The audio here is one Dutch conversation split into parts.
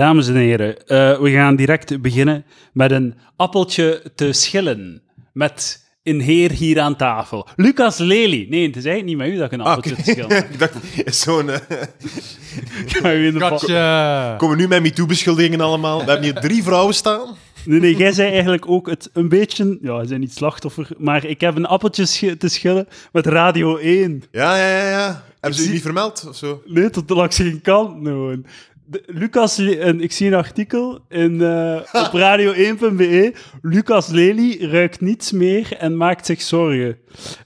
dames en heren, eh, we gaan direct beginnen met een appeltje te schillen. Met een heer hier aan tafel. Lucas Lely. Nee, het is eigenlijk niet met u dat ik een Ah, appeltje te schillen ik dacht, zo'n... eh, Ik ga u in de pa- Katje! komen we nu met MeToo-beschuldigingen allemaal? We hebben hier drie vrouwen staan. Nee, nee, jij zei eigenlijk ook het een beetje... Ja, hij zijn niet slachtoffer, maar ik heb een appeltje te schillen met Radio 1. Ja, ja, ja. ja. Hebben ze u niet vermeld of zo? Nee, tot langs geen kant gewoon. De- Lucas, en ik zie een artikel in, eh, op radio1.be. Lucas Lely ruikt niets meer en maakt zich zorgen.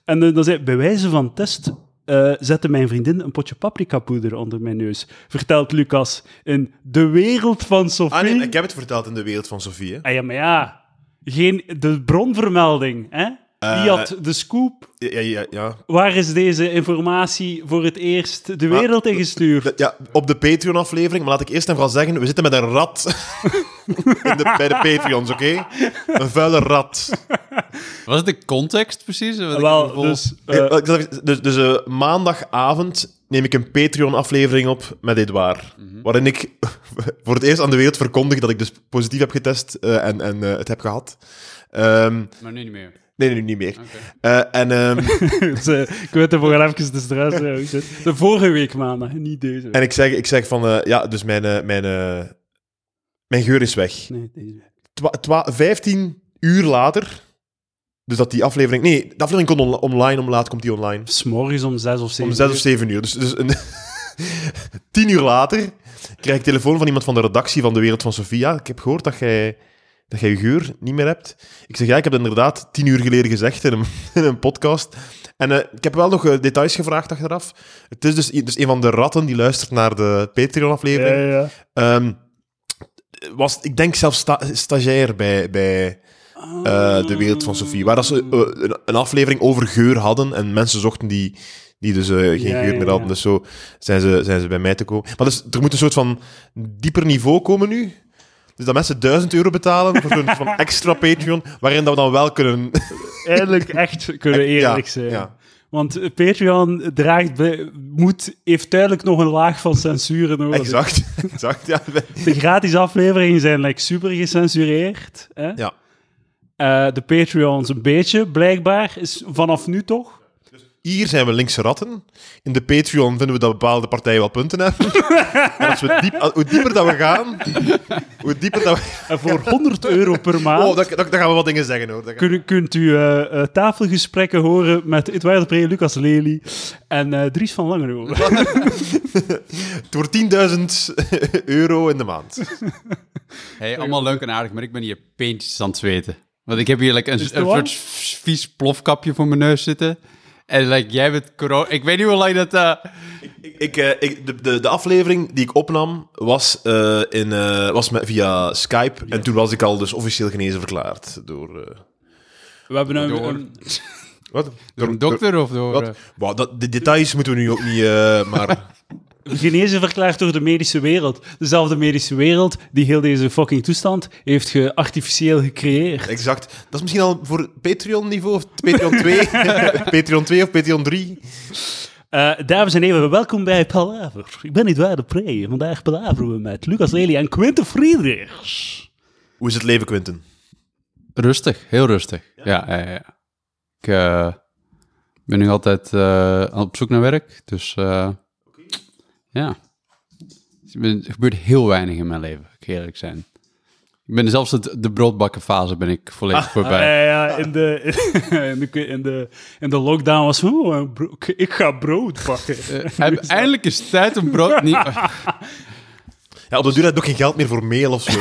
En eh, dan zei bij wijze van test eh, zette mijn vriendin een potje paprikapoeder onder mijn neus. Vertelt Lucas in De Wereld van Sophie. Ah nee, ik heb het verteld in de wereld van Sofie. hè. Ah ja, maar ja. Geen, de bronvermelding, hè? Wie Eh, had de scoop? Ja, ja, ja. Waar is deze informatie voor het eerst de wereld in gestuurd? De- ja, op de Patreon-aflevering. Maar laat ik eerst en vooral zeggen, we zitten met een rat in de, bij de Patreons, oké? Een vuile rat. Wat is de context precies? Wel, dus... even- dus dus eh, maandagavond neem ik een Patreon-aflevering op met Edouard. Waarin ik voor het eerst aan de wereld verkondig dat ik dus positief heb getest eh, en, en eh, het heb gehad. Ehm, Maar nu niet meer. Nee, nee, niet meer. Eh, en ehm, Dus, eh, ik weet het, gaan even de stress eh, De vorige week maandag, niet deze week. en ik, zeg, ik zeg van, eh, ja, dus mijn, eh, mijn, eh, mijn geur is weg. Nee, deze week. Twa, twa- 15 uur later, dus dat die aflevering... Nee, de aflevering komt on- online, om laat komt die online. S'morgens om zes of zeven Om 6 uur. of 7 uur. Dus, dus een, 10 uur later krijg ik telefoon van iemand van de redactie van De Wereld van Sofia. Ik heb gehoord dat jij, dat jij je geur niet meer hebt. Ik zeg, ja, ik heb het inderdaad 10 uur geleden gezegd in een, in een podcast. En eh, ik heb wel nog eh, details gevraagd achteraf. Het is dus, dus een van de ratten die luistert naar de Patreon-aflevering. Ja, ja. Ehm, was, ik denk zelfs sta- stagiair bij, bij eh, De Wereld van Sofie. Waar dat ze een, een aflevering over geur hadden en mensen zochten die, die dus geen Ja, geur meer hadden. Dus zo zijn ze, zijn ze bij mij te komen. Maar dus, er moet een soort van dieper niveau komen nu. Dus dat mensen 1000 euro betalen voor een van extra Patreon, waarin dat we dan wel kunnen... Eindelijk echt kunnen eerlijk Ja, zijn. ja. Want Patreon draagt bij, moet, heeft duidelijk nog een laag van censuur nodig. Exact, exact, ja. De gratis afleveringen zijn like, super gecensureerd. Hè? Ja. Eh, de Patreons een beetje, blijkbaar. Is vanaf nu toch? Hier zijn we linkse ratten. In de Patreon vinden we dat bepaalde partijen wel punten hebben. en als we diep, hoe dieper dat we gaan, hoe dieper dat we... En voor 100 euro per maand Oh, dat, dat, dat gaan we wat dingen zeggen, hoor. Dat gaan- kun, kunt u eh, eh, tafelgesprekken horen met Edouard Pre, Lucas Lely en eh, Dries van Langenhoven. Het wordt 10.000 euro in de maand. Hey, allemaal leuk en aardig, maar ik ben hier peentjes aan het zweten. Want ik heb hier like, een, een soort vies plofkapje voor mijn neus zitten. En like, jij bent corona... Ik weet niet hoe lang dat... eh, Ik, ik, eh, ik, de, de, de aflevering die ik opnam was, eh, in, eh, was met, via Skype. En toen was ik al dus officieel genezen verklaard door... eh, We hebben een, Door- een- wat? door een dokter of door... Wat? Wauw, dat, de details moeten we nu ook niet... eh, maar genezen verklaard door de medische wereld. Dezelfde medische wereld die heel deze fucking toestand heeft geartificieel gecreëerd. exact. Dat is misschien al voor Patreon-niveau, of Patreon 2. Patreon 2 of Patreon 3. Eh, dames en heren, welkom bij Palaver. Ik ben Edouard de Pre. en Vandaag palaveren we met Lucas Lely en Quinte Friedrichs. Hoe is het leven, Quinten? Rustig, heel rustig. Ja, ja, ja. Ik eh, ben nu altijd eh, op zoek naar werk, dus eh, ja. Ben- Er gebeurt heel weinig in mijn leven, moet ik eerlijk zijn. Ik ben zelfs het, de broodbakkenfase ben ik volledig voorbij. Eh, ja, in, de, in, de, in, de, in de lockdown was oh, bro- ik ga brood bakken. Eh, eindelijk is het tijd om brood... Niet, Ja, op de duur heb je ook geen geld meer voor mail of zo.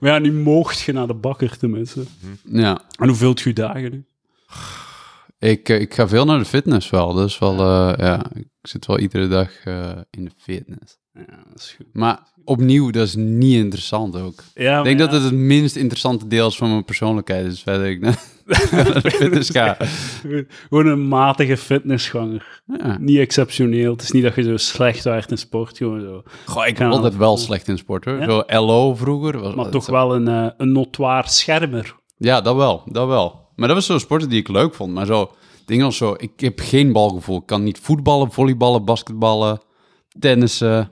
maar ja, nu moogt je naar de bakker tenminste. ja, En hoe vult je dagen nu? Ik, eh, ik ga veel naar de fitness wel. Dus wel, eh, ja, ik zit wel iedere dag eh, in de fitness. Ja, dat is goed. Maar opnieuw, dat is niet interessant ook. Ja, Ik denk dat het het minst interessante deel is van mijn persoonlijkheid. Dus verder ik naar de fitness ga. Gewoon een matige fitnessganger. Ja. Niet exceptioneel. Het is niet dat je zo slecht werd in sport. Gewoon zo. Goh, ik was altijd we- wel slecht in sport hoor. Zo LO vroeger. Was, Maar toch wel een, eh, een notoire schermer. Ja, dat wel, dat wel. Maar dat was zo'n sport die ik leuk vond. Maar zo, dingen als zo, ik heb geen balgevoel. Ik kan niet voetballen, volleyballen, basketballen, tennissen,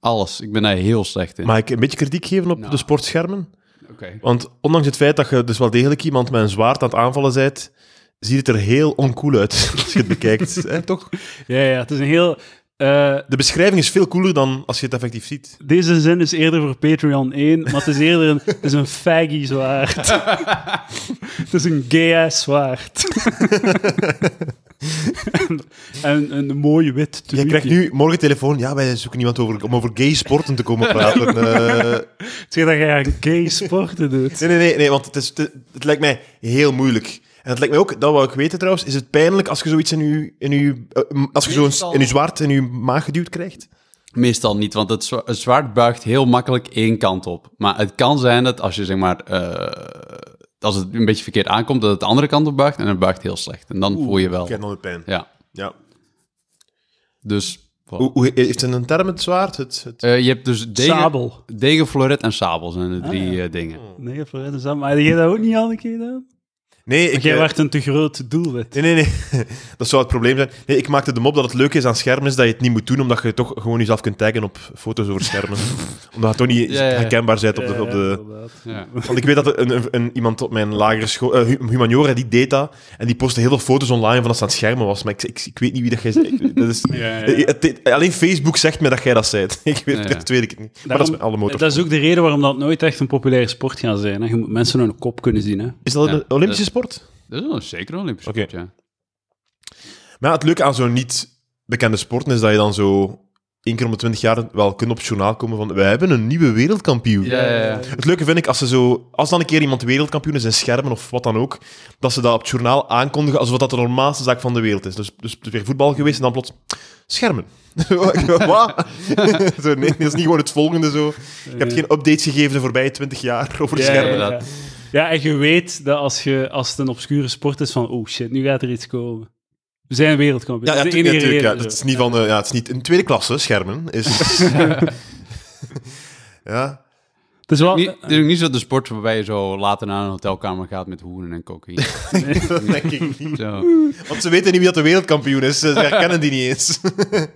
alles. Ik ben daar heel slecht in. Mag ik een beetje kritiek geven op Nou. de sportschermen? Oké. Want ondanks het feit dat je dus wel degelijk iemand met een zwaard aan het aanvallen bent, ziet het er heel oncool uit als je het bekijkt. hè, toch? Ja, ja, het is een heel... eh, De beschrijving is veel cooler dan als je het effectief ziet. deze zin is eerder voor Patreon 1, maar het is eerder een, het is een faggy zwaard. het is een gay-ass zwaard. en, en een mooie wit Je krijgt nu morgen telefoon. Ja, wij zoeken iemand over, om over gay sporten te komen praten. Eh, Zeg dat jij aan gay sporten doet. nee, nee, nee, nee, want het, is, het, het lijkt mij heel moeilijk. En het lijkt mij ook, dat wou ik weten trouwens, is het pijnlijk als je zoiets in je, in je, eh, als je zo'n in je zwaard in je maag geduwd krijgt? Meestal niet, want het, zwa- het zwaard buigt heel makkelijk één kant op. Maar het kan zijn dat als je zeg maar... eh, als het een beetje verkeerd aankomt, dat het de andere kant op buigt en het buigt heel slecht. En dan voel je wel. Ik heb dan de pijn. Ja, Ja. dus... Hoe, hoe, heeft het een term, het zwaard? Het, het... Eh, je hebt dus degen, Sabel. degen, floret en sabel zijn de drie ja. eh, dingen. Nee, voor hen is dat... Maar heb jij dat ook niet al een keer gedaan? Nee, ik, Want jij eh, werd een te groot doelwit. Nee, nee, nee. Dat zou het probleem zijn. Nee, ik maakte de mop dat het leuk is aan schermen is dat je het niet moet doen, omdat je toch gewoon jezelf kunt taggen op foto's over schermen. omdat je toch niet Ja, ja. herkenbaar bent op de... Op de... Ja. Want ik weet dat een, een, een- iemand op mijn lagere school, eh, hu- humaniora, die deed dat, en die postte heel veel foto's online van als het aan het schermen was, maar ik, ik, ik weet niet wie dat jij zei. Dat is, Ja, ja. Het- het- alleen Facebook zegt me dat jij dat zei. Ik weet, Ja, ja. dat weet ik niet. Maar Daarom- dat is alle. Dat is ook de reden waarom dat nooit echt een populaire sport gaat zijn. Hè. Je moet mensen hun kop kunnen zien. Hè. Is dat Ja, een Olympische dat- Dat is wel zeker een Olympisch Oké. sport, ja. Maar het leuke aan zo'n niet bekende sporten is dat je dan zo één keer om de twintig jaar wel kunt op het journaal komen van wij hebben een nieuwe wereldkampioen. Ja, ja. Het leuke vind ik, als, ze zo, als dan een keer iemand wereldkampioen is in schermen of wat dan ook, dat ze dat op het journaal aankondigen alsof dat de normaalste zaak van de wereld is. Dus, dus weer voetbal geweest en dan plots schermen. Wat? nee, dat is niet gewoon het volgende zo. Je hebt geen updates gegeven de voorbije twintig jaar over schermen. Ja, en je weet dat als, je, als het een obscure sport is van, oh shit, nu gaat er iets komen. We zijn wereldkampioen. Ja, ja, Dat is tu- de enige natuurlijk, ja, het zo. is niet van, eh, ja, het is niet in tweede klasse, schermen. Is, ja. Het is wel... Niet, het is ook niet zo de sport waarbij je zo later naar een hotelkamer gaat met hoeren en cocaïne. Dat denk ik niet. Zo. Want ze weten niet wie dat de wereldkampioen is. Ze herkennen die niet eens.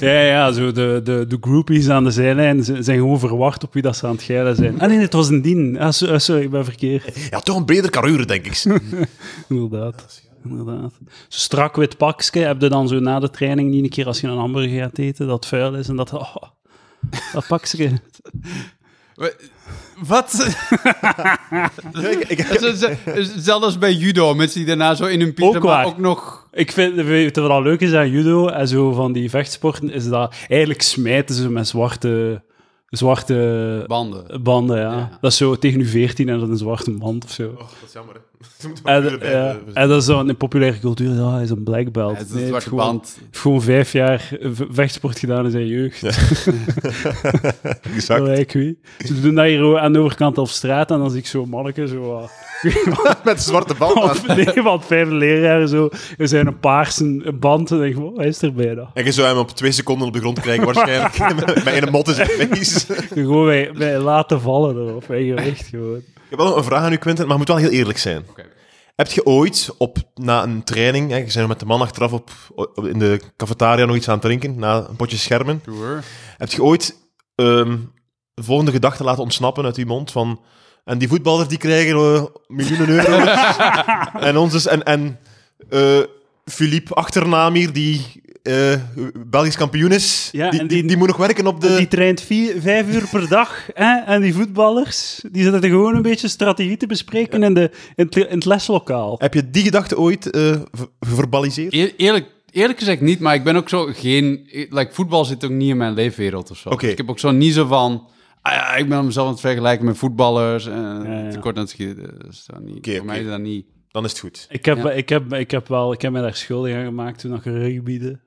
Ja, ja, zo de, de, de groupies aan de zijlijn ze- zijn gewoon verwacht op wie dat ze aan het geilen zijn. Ah nee, het was een dien. Ah, ah, sorry, ik ben verkeerd. Ja, toch een breder carrure, denk ik. Inderdaad. Inderdaad. Zo strak wit pakje heb je dan zo na de training niet een keer als je een hamburger gaat eten, dat vuil is en dat... Oh, dat pakje. Wat? Als bij judo. Mensen die daarna zo in hun pizza, Ook maar waar. ook nog... Ik vind, weet je wat al leuk is aan judo en zo van die vechtsporten, is dat eigenlijk smijten ze met zwarte, zwarte Banden. banden, ja. Ja. Dat is zo tegen u 14 en dat is een zwarte band of zo. Oh, dat is jammer, hè. Ze moeten maar En, bij- ja, en dat is zo in de populaire cultuur, ja, hij is een black belt. Ja, het is Nee, een hij zwarte heeft gewoon, band. heeft gewoon vijf jaar ve- vechtsport gedaan in zijn jeugd. Exact. Dat ik weet. Ze doen dat hier aan de overkant op straat en dan zie ik zo'n manneke zo... ah, Met een zwarte band aan. Nee, want vijfde leraar zo. Er zijn een paarse band en denk ik, hij is er bijna. En je zou hem op twee seconden op de grond krijgen, waarschijnlijk. met, een mot in zijn face. Gewoon wij, wij laten vallen erop, wij gewicht gewoon. Ik heb wel een vraag aan u, Quentin, maar je moet wel heel eerlijk zijn. Heb je ooit op, na een training, hè, je bent met de man achteraf op, op- in de cafetaria nog iets aan het drinken, na een potje schermen, Sure. heb je ooit ehm, de volgende gedachte laten ontsnappen uit je mond van... En die voetballers die krijgen eh, miljoenen euro's. en ons is... En, en eh, Philippe achternaam hier, die eh, Belgisch kampioen is, Ja, die, die, die- die moet nog werken op de... Die traint vier, vijf uur per dag. Hè? En die voetballers, die zitten er gewoon een beetje strategie te bespreken in, de, in, het, in het leslokaal. Heb je die gedachte ooit eh, ver- verbaliseerd? Eer- eerlijk, eerlijk gezegd niet, maar ik ben ook zo geen... Like, voetbal zit ook niet in mijn leefwereld of zo. Dus ik heb ook zo niet zo van... Ah ja, ik ben mezelf aan het vergelijken met voetballers. En Ja, ja. tekort aan het schieten. Dat is dat niet. Voor mij is dat niet... Dan is het goed. Ik heb, Ja. ik, heb, ik, heb wel, ik heb me daar schuldig aan gemaakt toen ik rugbyde.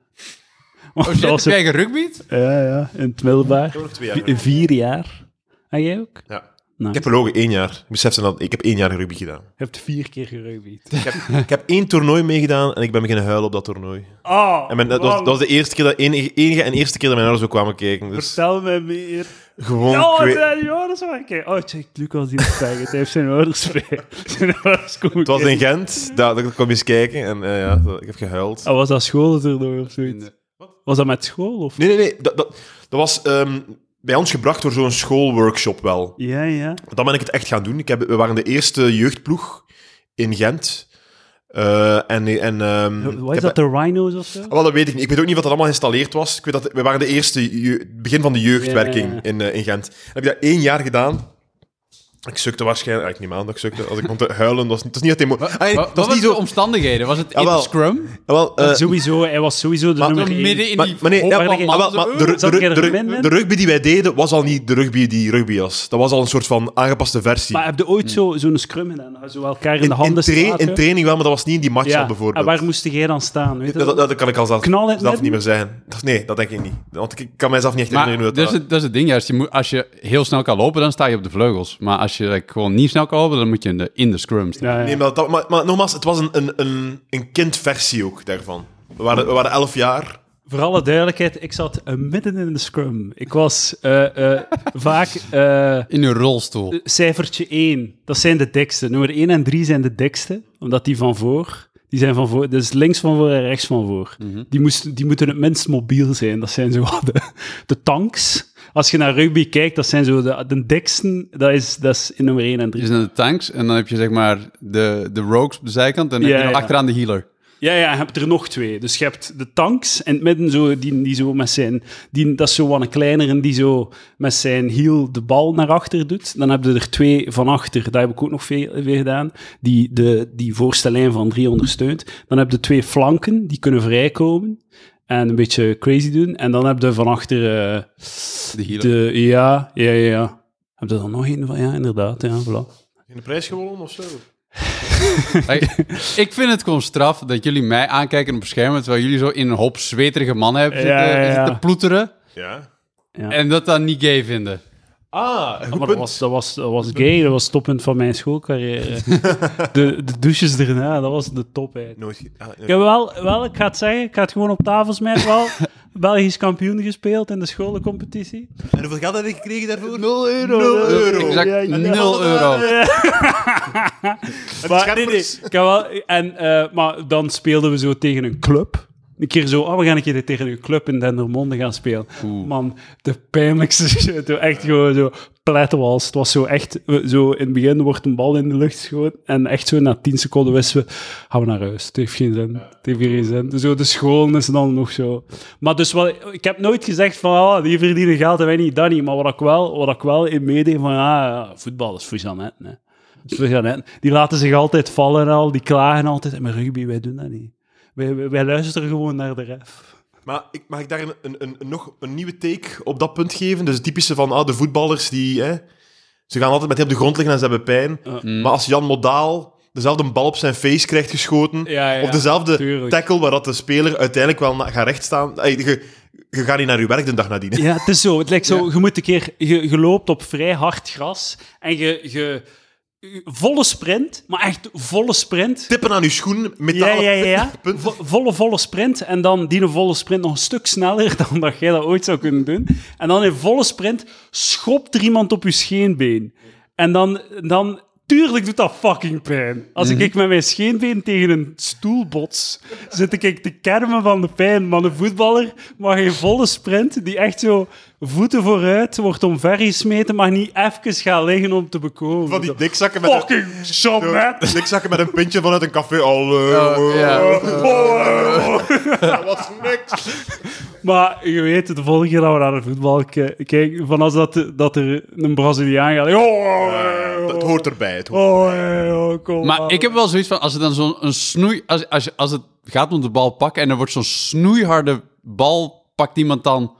Oh shit, Was heb jij gerugbied? Ja, ja, in het middelbaar. Ik heb nog twee jaar. In vier jaar. En jij ook? Ja. Nice. Ik heb gelogen, één jaar. Ik besef ze dat ik heb één jaar rugby gedaan. Je hebt vier keer gerugbyd. Ik heb, ik heb één toernooi meegedaan en ik ben beginnen huilen op dat toernooi. Oh, En mijn, dat, was, dat was de eerste keer dat, enige, enige en eerste keer dat mijn ouders ook kwamen kijken. Dus Vertel me meer. gewoon... Oh, kwe- zijn die ouders kijken. Oh, check, Lucas die moet zeggen. Hij heeft zijn ouders bij. Zijn ouders komen het was in. Gent, daar, daar kwam je eens kijken en eh, ja, ik heb gehuild. Oh, was dat schooltoernooi of zoiets? Was dat met school? Of? Nee, nee, nee. Dat, dat, dat was ehm, bij ons gebracht door zo'n schoolworkshop wel. Ja, ja. Dan ben ik het echt gaan doen. Ik heb, we waren de eerste jeugdploeg in Gent. Eh, en, en, ehm, Wat is dat, de Rhinos of zo? Ah, Wel, dat weet ik niet. Ik weet ook niet wat dat allemaal geïnstalleerd was. Ik weet dat we waren de eerste, begin van de jeugdwerking Ja, ja, ja. In, eh, in Gent. Heb ik dat één jaar gedaan. Ik sukte waarschijnlijk... ah, Ik neem aan dat ik sukte. Als ik begon te huilen, dat was, het is niet dat emo- Ah, nee, Wat, was niet de zo... omstandigheden? Was het in Jawel. de scrum? Ah, wel, eh, sowieso, hij was sowieso de maar- nummer Zo één. midden in maar, die maar nee, ja, maar, ah, de, de, de, in? de rugby die wij deden, was al niet de rugby die rugby was. Dat was al een soort van aangepaste versie. Maar heb je ooit zo, zo'n scrum gedaan? Zo elkaar in, in, de handen in, in training wel, maar dat was niet in die match ja. al bijvoorbeeld. En waar moest jij dan staan? Weet je dat, dat? dat, kan ik al zelf, Knal in het zelf niet meer zeggen. Dat- Nee, dat denk ik niet. Want ik kan mijzelf niet echt herinneren dat is, dat het, dat is het ding als je heel snel kan lopen, dan sta je op de vleugels. Maar als je like, gewoon niet snel kan lopen, dan moet je in de, in de scrum staan. Ja, ja. Nee, maar, dat, maar, maar nogmaals, het was een, een, een, een kindversie ook daarvan. We waren, we waren elf jaar. Voor alle duidelijkheid, ik zat eh, midden in de scrum. Ik was eh, eh, vaak eh, In een rolstoel. cijfertje 1. Dat zijn de dikste. Nummer 1 en 3 zijn de dikste, omdat die van voor... Die zijn van voor, dus links van voor en rechts van voor. die, moesten, die moeten het minst mobiel zijn. Dat zijn zo de, de tanks. Als je naar rugby kijkt, dat zijn zo de, de diksten. Dat is, dat is in nummer 1 en 3. Je zijn de tanks en dan heb je zeg maar de, de rogues op de zijkant en dan Ja, heb je ja. achteraan de healer. Ja, ja, je hebt er nog twee. Dus je hebt de tanks in het midden, zo, die, die zo met zijn... Die, dat is zo wat een kleinere, die zo met zijn hiel de bal naar achter doet. Dan heb je er twee van achter, dat heb ik ook nog veel, veel gedaan, die de die voorste lijn van drie ondersteunt. Dan heb je twee flanken, die kunnen vrijkomen en een beetje crazy doen. En dan heb je van achter eh, De de... Ja, ja, ja, ja. Heb je er nog een van? Ja, inderdaad, ja, voilà. In de prijs gewonnen of zo? Hey, ik vind het gewoon straf dat jullie mij aankijken op schermen terwijl jullie zo in een hoop zweterige mannen hebben Ja, zitten, ja, ja. zitten ploeteren Ja. Ja. en dat dan niet gay vinden. Ah, goed maar dat punt. was, dat, was, dat was gay, dat was het toppunt van mijn schoolcarrière. de, de douches erna, dat was de top. Eigenlijk. Nooit ah, Ik heb wel, wel, ik ga het zeggen, ik ga het gewoon op tafel smijten, wel Belgisch kampioen gespeeld in de scholencompetitie. En hoeveel geld heb je gekregen daarvoor? 0 euro. Nul euro. Exact Ja, ja. 0 euro. Maar, nee, nee, ik heb wel, en, eh, maar dan speelden we zo tegen een club. Een keer zo, oh, we gaan een keer tegen een club in Dendermonde gaan spelen. Oeh. Man, de pijnlijkste shit. Echt gewoon zo plettenwals. Het was zo echt, zo in het begin wordt een bal in de lucht geschoten. En echt zo na 10 seconden wisten we, gaan we naar huis. Het heeft geen zin. Het heeft geen zin. Zo de school is dan nog zo. Maar dus wel, ik heb nooit gezegd van, ah, die verdienen geld en wij niet, dat niet. Maar wat ik wel, wat ik wel in meedeed van, ah, voetbal is voor Jeannette. Die laten zich altijd vallen en al, die klagen altijd. Met rugby, wij doen dat niet. Wij, wij, wij luisteren gewoon naar de ref. Maar ik, mag ik daar een, een, nog een nieuwe take op dat punt geven? Dus het typische van ah, de voetballers die... Hè, ze gaan altijd met hem op de grond liggen en ze hebben pijn. Mm. Maar als Jan Modaal dezelfde bal op zijn face krijgt geschoten... Ja, ja, of dezelfde tuurlijk. tackle waar dat de speler uiteindelijk wel na, gaat rechtstaan... Ey, je, je gaat niet naar je werk de dag nadien. hè. Ja, het is zo. Het lijkt zo, je moet een keer, je, je loopt op vrij hard gras en je, je- volle sprint, maar echt volle sprint. Tippen aan je schoen, metalen... ja, ja, ja. volle, volle sprint. En dan die volle sprint nog een stuk sneller dan dat jij dat ooit zou kunnen doen. En dan in volle sprint schopt er iemand op je scheenbeen. En dan, dan tuurlijk doet dat fucking pijn. Als ik met mijn scheenbeen tegen een stoel bots, zit ik te kermen van de pijn. Maar een voetballer mag in volle sprint, die echt zo voeten vooruit, wordt omvergesmeten, mag niet even gaan liggen om te bekomen. Van die dikzakken met, een, Fucking dikzakken met een pintje vanuit een café. Al, Oh, ja. dat was niks. Maar je weet, de volgende keer dat we naar de voetbal kijken, van als dat, dat er een Braziliaan gaat... Oh, Dat hoort erbij. Het hoort oh, oh, oh, kom Maar aan. ik heb wel zoiets van, als er dan zo'n een snoei... Als, als, als het gaat om de bal pakken en er wordt zo'n snoeiharde bal, pakt iemand dan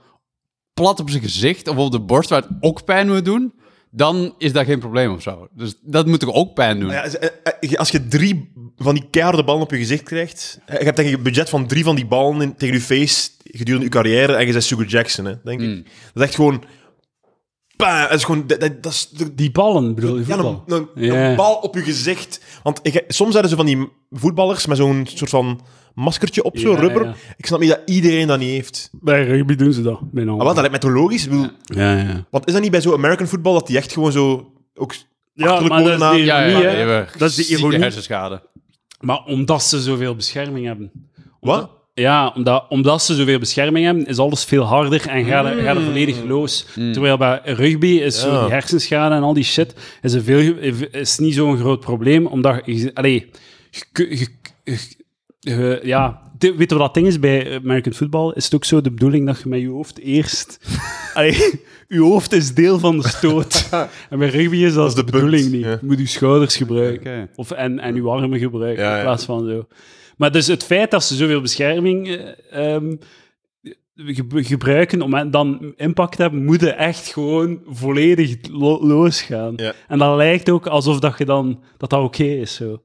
plat op zijn gezicht of op de borst, waar het ook pijn moet doen, dan is dat geen probleem of zo. Dus dat moet toch ook pijn doen? Ja, als- eh, eh, als je drie van die keiharde ballen op je gezicht krijgt, eh, je hebt denk ik een budget van drie van die ballen in, tegen je face gedurende je carrière en je bent Sugar Jackson, hè, denk Hmm. ik. Dat is echt gewoon... Bah, dat is gewoon... Dat, dat, dat is de- Die ballen, bedoel je, ja, voetbal? een, een, Ja. een bal op je gezicht. Want ik, soms hebben ze van die voetballers met zo'n soort van maskertje op, zo Ja, rubber. ja. Ik snap niet dat iedereen dat niet heeft. Bij rugby doen ze dat. Bijna. Maar wat, dat lijkt toch logisch? Want is dat niet bij zo'n American football dat die echt gewoon zo... Ook Ja, maar dat is na- die ja, ja, Dat is de ironie. hersenschade. Maar omdat ze zoveel bescherming hebben. Wat? ja, omdat, omdat ze zoveel bescherming hebben, is alles veel harder en gaat er, gaat er volledig los. Terwijl bij rugby is zo die hersenschade en al die shit, is, er veel, is niet zo'n groot probleem, omdat je... Allee, je, kun- je, je- je- ja... de- Weet je wat dat ding is bij American football? Is het ook zo de bedoeling dat je met je hoofd eerst... Allee, je hoofd is deel van de stoot. en bij rugby is dat, is de, de bedoeling punt, niet. ja. Je moet je schouders gebruiken. Of, en, en uw armen gebruiken Ja, in plaats van zo. Maar dus het feit dat ze zoveel bescherming eh, ehm, ge- gebruiken om dan impact te hebben, moeten echt gewoon volledig lo- losgaan. En dat lijkt ook alsof dat je dan dat dat oké is. Zo.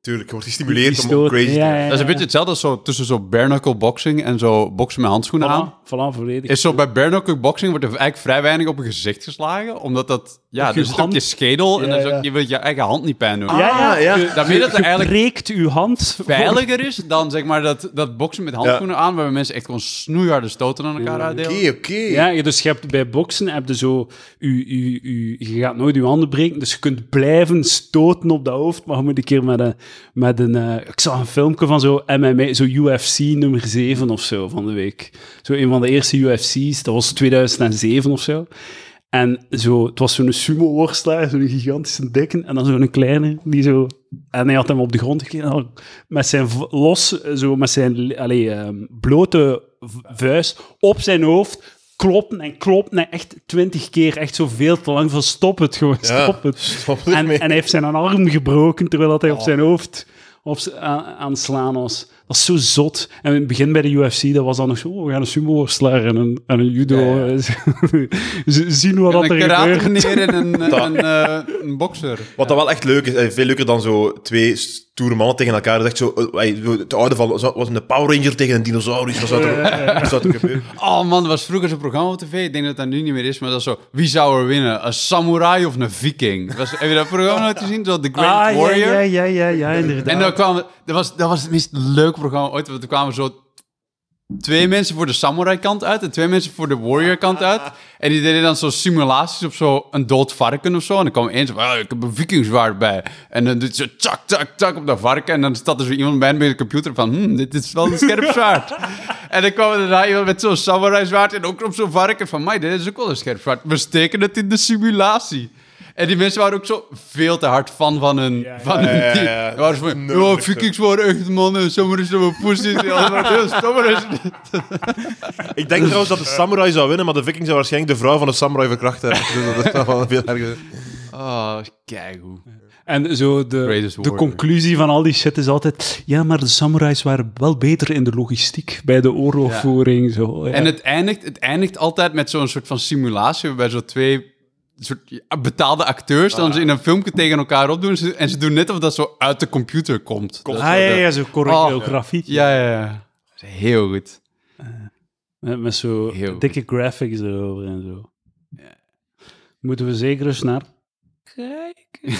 Tuurlijk, je wordt Die gestimuleerd om stoot- crazy te ja, doen. ja, Dat is een beetje hetzelfde als zo, tussen zo bare knuckle boxing en zo boksen met handschoenen aan. Voilà, volledig. Is zo bij bare knuckle boxing wordt er eigenlijk vrij weinig op je gezicht geslagen, omdat dat, ja, je dus zit hand- je schedel en dan is ook- ja. je wilt je eigen hand niet pijn doen. ja, ja, Ah, ja. Je, Daarmee dat je er eigenlijk breekt uw hand. veiliger is dan zeg maar dat, dat boksen met handschoenen aan, waarbij mensen echt gewoon snoeiharde stoten aan elkaar Ja. uitdelen. Oké, oké. Ja, dus je hebt bij boksen heb je zo, u, u, u, je gaat nooit je handen breken, dus je kunt blijven stoten op dat hoofd, maar je moet een keer met een, met een eh, ik zag een filmpje van zo MMA, zo UFC nummer 7 of zo van de week. Zo een van de eerste UFC's, dat was 2007 of zo. En zo, het was zo'n sumo-worstelaar, zo'n gigantische dikke, en dan zo'n kleine, die zo... En hij had hem op de grond gekregen, met zijn los, zo met zijn allee, ehm, blote vuist op zijn hoofd, kloppen en kloppen, en echt twintig keer, echt zo veel te lang van stop het gewoon, Ja, stop het. stop En, en hij heeft zijn arm gebroken, terwijl dat hij Oh. op zijn hoofd op, aan, aan slaan was. Dat is zo zot. En in het begin bij de UFC, dat was dan nog zo, oh, we gaan een sumo-worstelaar en een, en een judo. Ja, Z- Zien wat dat er gebeurt. meneer en een, een, eh, een bokser. Wat dat wel echt leuk is, eh, veel leuker dan zo twee stoere mannen tegen elkaar. Dat is echt zo, eh, eh, zo het oude van, was een Power Ranger tegen een dinosaurus. Wat zou er, wat zou er gebeuren? Oh man, dat was vroeger zo'n programma op tv. Ik denk dat dat nu niet meer is, maar dat is zo... Wie zou er winnen? Een samurai of een viking? Was, heb je dat programma nooit gezien? Zo The Great Ah, ja, Warrior? ja, ja, ja, ja, inderdaad. En dan kwamen, dat, was, dat was het meest leuke programma ooit. Want er kwamen zo twee mensen voor de samurai kant uit en twee mensen voor de warrior kant uit. En die deden dan zo simulaties op zo een dood varken of zo. En dan kwam één zo van, "Ah, ik heb een vikingzwaard bij. En dan doet ze tjak, tjak, tjak op dat varken. En dan staat er zo iemand bij bij de computer van, hm, dit is wel een scherp zwaard. en dan kwam er daarna iemand met zo'n samurai zwaard en ook op zo'n varken van, mij, dit is ook wel een scherp zwaard. We steken het in de simulatie. En die mensen waren ook zo veel te hard fan van hun, van hun ja, ja, team. ja. Ze waren zo van, oh, echt, vikings waren echt mannen, samurai zijn pussies. Ja, samurai Ik denk trouwens dat de samurai zou winnen, maar de viking zou waarschijnlijk de vrouw van de samurai verkracht hebben. Dus dat is wel veel erger. Oh, kijk hoe. En zo de, de conclusie van al die shit is altijd... Ja, maar de samurais waren wel beter in de logistiek bij de oorlogvoering. Zo, ja. En het eindigt, het eindigt altijd met zo'n soort van simulatie, waarbij zo twee soort ja, betaalde acteurs dan ze in een filmpje tegen elkaar opdoen ze- en ze doen net of dat zo uit de computer komt. Ah, zo ja, de- ja, zo choreografie. Ja, ja, ja. Dat is Heel goed. Met, met zo Heel goed. dikke graphics erover en zo. Moeten we zeker eens naar kijken.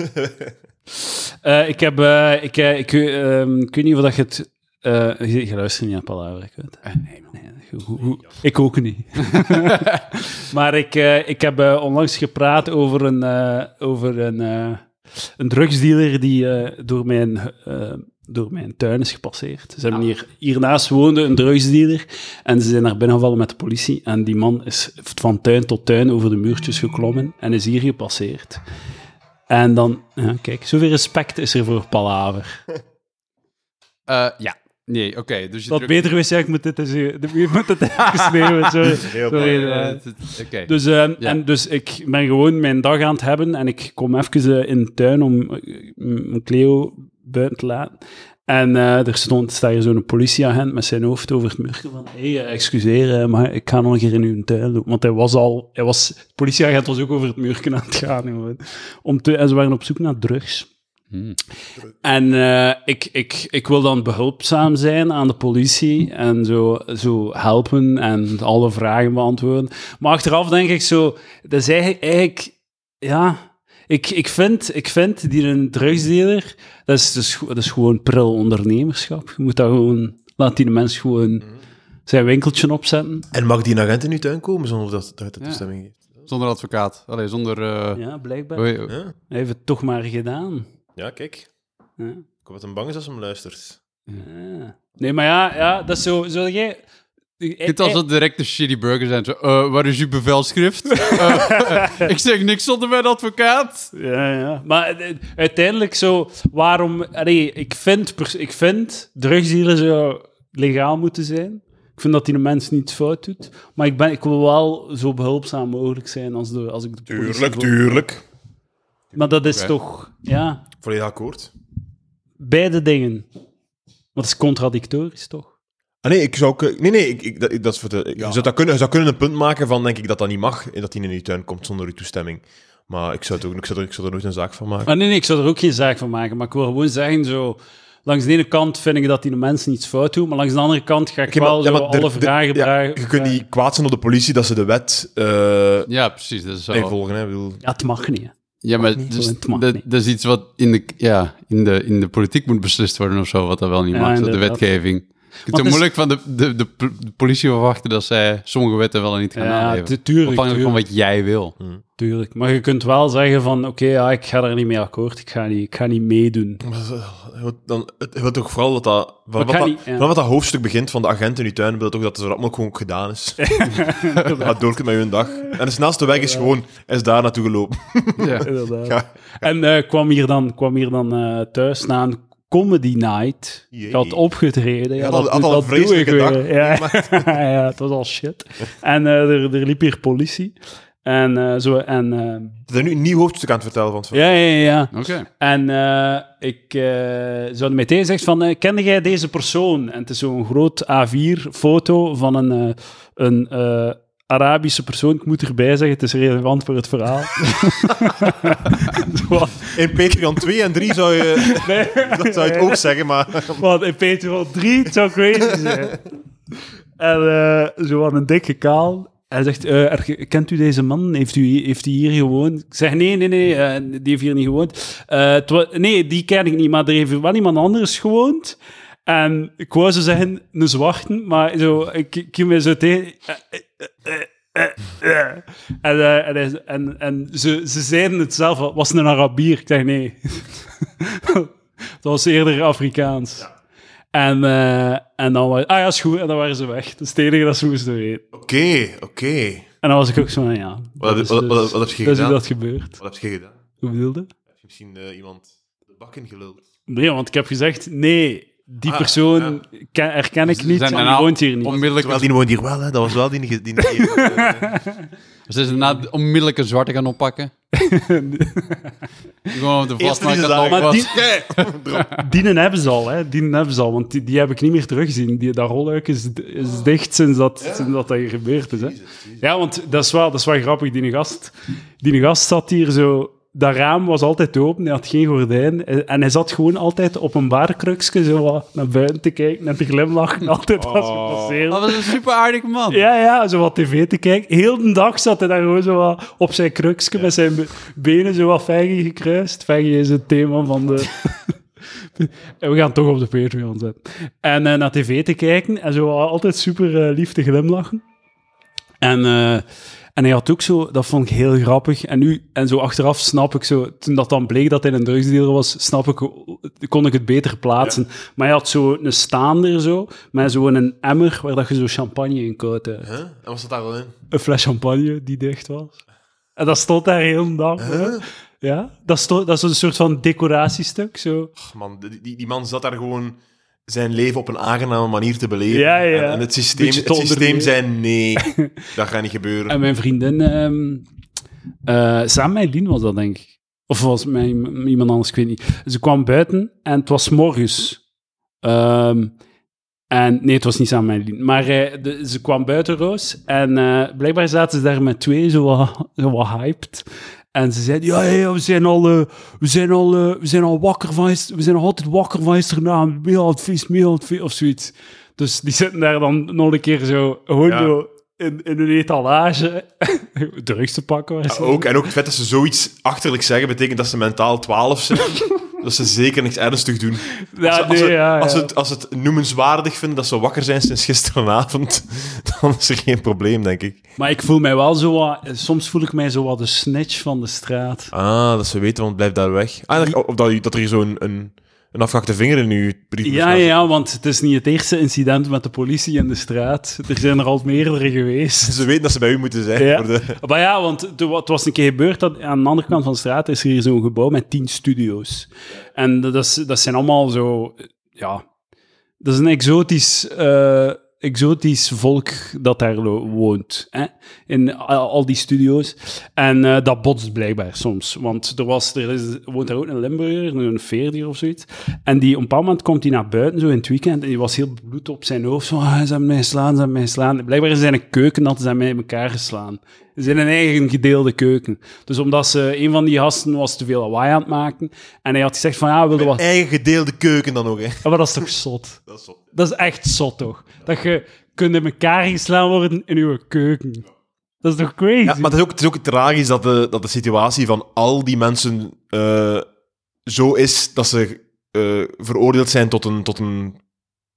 Eh, ik heb... eh, ik, eh, ik, ehm, ik weet niet of dat je het... eh, je, je luistert niet naar Palaver, ik weet het. Eh, nee, man. Nee, hoe- hoe- ik ook niet. maar ik, eh, ik heb eh, onlangs gepraat over een, eh, over een, een drugsdealer die door, mijn, door mijn tuin is gepasseerd. Ze hebben hier, hiernaast woonde een drugsdealer en ze zijn naar binnen gevallen met de politie. En die man is van tuin tot tuin over de muurtjes geklommen en is hier gepasseerd. En dan, ja, kijk, zoveel respect is er voor Palaver. Ja. Nee, oké. dus je drukt- beter wist, ik moet dit eens, je moet dit even sneeuwen, sorry. Heel sorry Eh, eh. Oké. Dus, eh, en dus ik ben gewoon mijn dag aan het hebben en ik kom even eh, in de tuin om eh, mijn Cleo buiten te laten. En eh, er stond, staat hier zo'n politieagent met zijn hoofd over het muur van hé, hey, excuseer, maar ik ga nog een keer in uw tuin lopen. Want hij was al, hij was, de politieagent was ook over het muur aan het gaan. gewoon. Om te, en ze waren op zoek naar drugs. Hmm. En eh, ik, ik, ik wil dan behulpzaam zijn aan de politie en zo, zo helpen en alle vragen beantwoorden. Maar achteraf denk ik zo, dat is eigenlijk, eigenlijk ja, ik, ik, vind, ik vind die een drugsdealer, dat is, dat, is, dat is gewoon pril ondernemerschap. Je moet dat gewoon, laat die mens gewoon zijn winkeltje opzetten. En mag die een agent in uw tuin komen zonder dat dat hij Ja. toestemming geeft? Zonder advocaat. Allee, zonder... eh, Ja, blijkbaar. oei, Ja, Hij heeft het toch maar gedaan. Ja kijk. Ja. Ik hoop dat hem bang is als hij hem luistert. Ah. Nee, maar ja, ja, dat is zo... zo jij... Je kunt als dat direct een shitty burger zijn. Zo, eh, waar is uw bevelschrift? Eh, ik zeg niks zonder mijn advocaat. Ja, ja. Maar eh, uiteindelijk zo, waarom... Allee, ik vind, pers- ik vind drugsdealen zo legaal moeten zijn. Ik vind dat die de mens niets fout doet. Maar ik, ben, ik wil wel zo behulpzaam mogelijk zijn als, de, als ik de Tuurlijk, tuurlijk. Maar dat is toch... Ja, Volledig akkoord. beide dingen. Want het is contradictorisch, toch? Ah, nee, ik zou... ook- Nee, nee, ik, ik, dat, dat is voor de, je, zou dat kunnen, je zou kunnen een punt maken van, denk ik, dat dat niet mag, en dat hij in je tuin komt zonder uw toestemming. Maar ik zou, het ook, ik, zou er, ik zou er nooit een zaak van maken. Maar nee, nee, ik zou er ook geen zaak van maken. Maar ik wil gewoon zeggen, zo... Langs de ene kant vind ik dat die de mensen niets fout doen, maar langs de andere kant ga ik maar- wel ja, maar alle de- vragen... ja, vragen- je kunt niet kwaad zijn op de politie dat ze de wet eh Ja, precies. Dat is zo. nee, volgen. Hè. Ik bedoel, Ja, het mag niet. hè. Ja, maar niet. dus, dat, is iets wat in de, ja, in, de, in de politiek moet beslist worden of zo, wat dat wel niet Ja, mag, de wetgeving. Je kunt Want het is- moeilijk van de, de, de, politie verwachten dat zij sommige wetten wel en niet gaan Ja, tuurlijk, Afhankelijk van wat jij wil. Tuurlijk. Maar je kunt wel zeggen van, oké, ja, ik ga er niet mee akkoord. Ik ga niet, ik ga niet meedoen. wilt dan, het je wilt toch vooral dat dat... Wat dat, niet, ja. van wat dat hoofdstuk begint van de agent in je tuin, wil toch dat het zo rap gewoon gedaan is. Ga door met je dag. En de snelste weg is gewoon, is daar naartoe gelopen. Ja. Inderdaad. Ja. En eh, kwam hier dan, kwam hier dan eh, thuis na een comedy night. Jee. Ik had opgetreden. Ja, dat, had al dat een doe ik vreselijke dag. Ja, ja, het was al shit. En eh, er, er liep hier politie. En eh, zo, en... eh, is nu een nieuw hoofdstuk aan het vertellen van het ja, ja, ja. Oké. En eh, ik uh, zou meteen zeggen van, eh, kende jij deze persoon? En het is zo'n groot A4-foto van een, eh, een eh, Arabische persoon. Ik moet erbij zeggen, het is relevant voor het verhaal. In Patreon 2 en 3 zou je, nee, dat zou je het ook zeggen, maar... Want in Patreon 3, het zou crazy zijn. En eh, zo aan een dikke kaal. Hij zegt, eh, kent u deze man? Heeft u, heeft hij hier gewoond? Ik zeg, nee, nee, nee, eh, die heeft hier niet gewoond. Eh, nee, die ken ik niet, maar er heeft wel iemand anders gewoond. En ik wou zo zeggen, een zwarte, maar zo, ik, ik me zo tegen... En, en, hij- en, ze, ze zeiden het zelf, was een Arabier? Ik zeg, nee. dat was eerder Afrikaans. En, eh, en dan was ah ja, is goed. En dan waren ze weg. Dat is het enige dat ze moesten weten. Oké, oké. En dan was ik ook zo van, ja. Wat, dat is wat, wat, dus- wat heb je Dat is hoe gedaan? dat gebeurt. Wat heb je gedaan? Hoe bedoelde? Heb je misschien eh, iemand de bak ingeluld? Nee, want ik heb gezegd, nee, die Ah, persoon ken, herken ik Ze niet en die woont hier niet. Onmiddellijk, Terwijl die woont hier wel, hè. Dat was wel die... die, die, die ze zijn daarna onmiddellijk een zwarte gaan oppakken. Gewoon op de Eerste die vastmaak dat nog Maar was. die, dienen hebben ze al, hè. Dienen hebben ze al, want die, die heb ik niet meer teruggezien. Die, dat rolluik is, is dicht sinds dat, sinds dat dat hier gebeurd is, hè. Ja, want dat is wel, dat is wel grappig. Die gast, die gast zat hier zo... Dat raam was altijd open, hij had geen gordijn. En hij zat gewoon altijd op een barkrukje zo wat naar buiten te kijken en te glimlachen. Altijd als we passeren. Dat was een super aardige man. Ja, ja, zo wat tv te kijken. Heel de dag zat hij daar gewoon zo wat op zijn krukje met zijn be- benen zo wat faggy gekruist. Faggy is het thema van de... en we gaan het toch op de Patreon zetten. En eh, naar tv te kijken en zo altijd super eh, lief te glimlachen. En, eh, en hij had ook zo, dat vond ik heel grappig. En nu, en zo achteraf snap ik zo, toen dat dan bleek dat hij een drugsdealer was, snap ik, kon ik het beter plaatsen. Maar hij had zo een staander zo, met zo een emmer waar dat je zo champagne in koopt. Huh? En was dat daar al in? Een fles champagne die dicht was. En dat stond daar heel dag. Ja, dat, stond, dat is een soort van decoratiestuk. Zo. Ach, man, die, die- die man zat daar gewoon zijn leven op een aangename manier te beleven. Ja, ja. En, en het systeem, het te systeem zei nee, dat gaat niet gebeuren. En mijn vriendin, ehm eh samen met Lien was dat, denk ik. Of was met iem- iemand anders, ik weet niet. Ze kwam buiten en het was morgens. Ehm, en nee, het was niet samen met Lien. Maar eh, de- ze kwam buiten, Roos. En eh, blijkbaar zaten ze daar met twee, zo wat, zo wat hyped. En ze zeiden, ja, ja, we zijn al, eh, we zijn al, eh, we zijn al wakker van, we zijn altijd wakker van gisteravond. Meer het feest, meer het feest, of zoiets. Dus die zitten daar dan nog een keer zo, gewoon Ja. zo in, in een etalage drugs te pakken. Ja, ook, en ook het feit dat ze zoiets achterlijk zeggen, betekent dat ze mentaal 12 zijn. dat ze zeker niks ernstig doen. Ja, als, ze, als, nee, ze, ja, als, ja. ze het, als ze het noemenswaardig vinden dat ze wakker zijn sinds gisteravond, dan is er geen probleem, denk ik. Maar ik voel mij wel zo wat... Soms voel ik mij zo wat de snitch van de straat. Ah, dat ze weten, want blijf daar weg. Ah, dat, of dat, dat er hier zo'n een, een afgehakte vinger in uw briefbus Ja, ja, want het is niet het eerste incident met de politie in de straat. Er zijn er al meerdere geweest. Ze weten dat ze bij u moeten zijn. Ja. De... Maar ja, want het wa- het was een keer gebeurd dat aan de andere kant van de straat is er hier zo'n gebouw met tien studio's. En dat, is, dat zijn allemaal zo, ja, dat is een exotisch, eh, exotisch volk dat daar woont, hè? in al, die studio's. En eh, dat botst blijkbaar soms, want er, was, er is, woont daar ook een Limburger, een veerdier of zoiets. En die, op een bepaald moment komt hij naar buiten, zo in het weekend, en die was heel bloed op zijn hoofd. Zo, ah, ze hebben mij geslaan, ze hebben mij geslaan. Blijkbaar is zijn keuken dat ze mij in elkaar geslaan. Ze zijn een eigen gedeelde keuken. Dus omdat ze, een van die gasten was te veel lawaai aan het maken, en hij had gezegd van, ja, we wilden wat... Eigen gedeelde keuken dan ook, hè. Ja, maar dat is toch zot? Dat is zo. Dat is echt zot, toch? Dat je kunt in elkaar geslaan worden in uw keuken. Dat is toch crazy? Ja, maar het is ook, het is ook tragisch dat de, dat de situatie van al die mensen eh, zo is dat ze eh, veroordeeld zijn tot een, tot een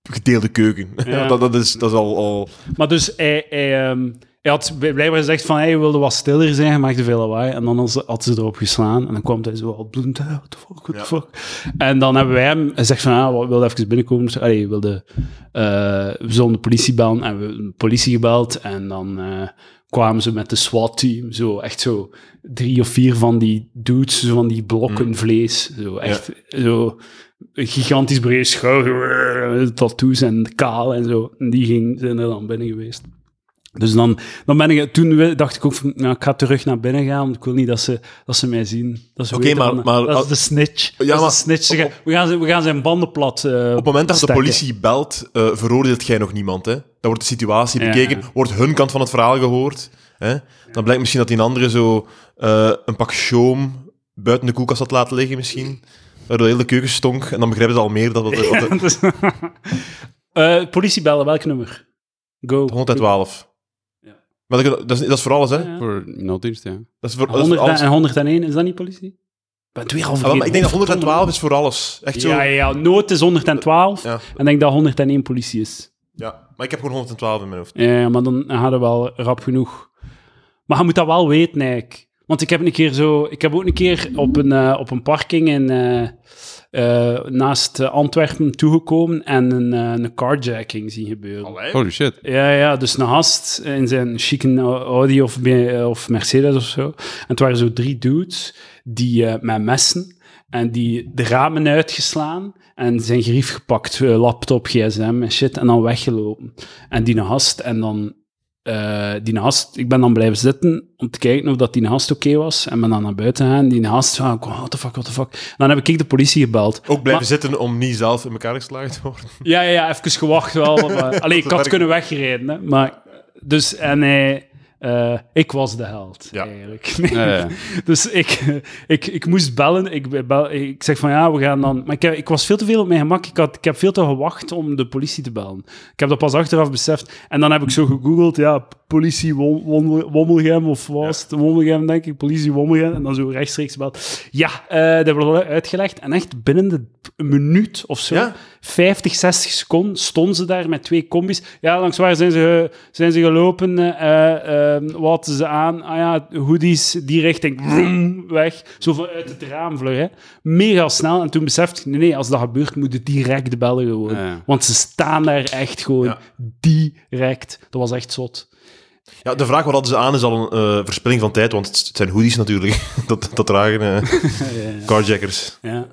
gedeelde keuken. Ja. dat, dat, is, dat is al... al... Maar dus hij, hij, ehm, hij had blijkbaar gezegd van, hij wilde wat stiller zijn, hij maakte veel lawaai. En dan had ze, had ze erop geslaan. En dan kwam hij zo al bloedend, "Ah, what the fuck, what the Ja. fuck. En dan hebben wij hem gezegd van, ah, we wilden even binnenkomen. Dus, allee, we wilden, we zullen de politie bellen. En we hebben de politie gebeld. En dan eh, kwamen ze met de SWAT-team. Zo, echt zo drie of vier van die dudes, zo van die blokken Mm. vlees. Zo, echt, zo... Een gigantisch breed schouder, tattoos en kaal en zo. En die ging, zijn er dan binnen geweest. Dus dan, dan ben ik, toen dacht ik ook van, nou, ik ga terug naar binnen gaan, want ik wil niet dat ze, dat ze mij zien. Dat ze Oké, weten maar- van, maar- dat is de snitch. Ja, dat is maar- de snitch. We, gaan, zijn- we gaan zijn banden plat eh, Op het moment dat de politie belt, eh, veroordeelt jij nog niemand. Hè? Dan wordt de situatie Ja. bekeken, wordt hun kant van het verhaal gehoord. Hè? Dan blijkt misschien dat die andere zo eh, een pak shoom buiten de koelkast had laten liggen misschien. Waardoor de hele keuken stonk. En dan begrijpen ze al meer dat het... dat het- Dus- Eh, politie bellen, welk nummer? Go. 112. Ja. Maar dat, dat, is, dat is voor alles, hè? Ja, ja. Voor nooddienst, ja. Dat is voor, dat is voor 100 alles. en 101, is dat niet politie? Ik ben al Ah, wel, vergeten. maar ik denk dat 112 is voor alles. Echt zo. Ja, ja, ja, nood is 112. Ja. En ik denk dat 101 politie is. Ja, maar ik heb gewoon 112 in mijn hoofd. Ja, maar dan hadden we wel rap genoeg. Maar je moet dat wel weten, eigenlijk. Want ik heb een keer zo... Ik heb ook een keer op een, eh, op een parking in, eh, eh, naast eh, Antwerpen toegekomen en een, eh, een carjacking zien gebeuren. Holy shit. Ja, ja, dus een gast in zijn chique Audi of, of Mercedes of zo. En het waren zo drie dudes die eh, met messen en die de ramen uitgeslaan en zijn grief gepakt, eh, laptop, gsm en shit, en dan weggelopen. En die gast, en dan... eh, die gast, ik ben dan blijven zitten om te kijken of dat die gast oké was. En ben dan naar buiten gegaan. Die gast van, what the fuck, what the fuck. En dan heb ik de politie gebeld. Ook blijven Maar- zitten om niet zelf in elkaar geslagen te worden. Ja, ja, ja, even gewacht wel. Maar, allee, ik had kunnen weggereden, hè. Maar, dus, en hij... eh, ik was de held, Ja. eigenlijk. Ja, ja. Dus ik, ik, ik moest bellen. Ik, bel, ik zeg van ja, we gaan dan. Maar ik, heb- ik was veel te veel op mijn gemak. Ik, had, ik heb veel te gewacht om de politie te bellen. Ik heb dat pas achteraf beseft. En dan heb ik zo gegoogeld, ja, politie Wom- Wom- Wommelgem of was het? Wommelgem, denk ik. Politie Wommelgem. En dan zo rechtstreeks gebeld. Ja, eh dat hebben we uitgelegd. En echt binnen de minuut of zo, Ja? 50, 60 seconden, stonden ze daar met twee combis. Ja, langs waar zijn ze, zijn ze gelopen? eh, wat ze aan? Ah ja, hoodies, die richting, vroom, weg. Zo vanuit het raam vluggen. Mega snel. En toen besefte ik, nee, nee, als dat gebeurt, moet het direct bellen gewoon. Ja. Want ze staan daar echt gewoon Ja. direct. Dat was echt zot. Ja, de vraag wat hadden ze aan is al een eh, verspilling van tijd, want het zijn hoodies natuurlijk. dat, dat dragen eh, carjackers. Ja,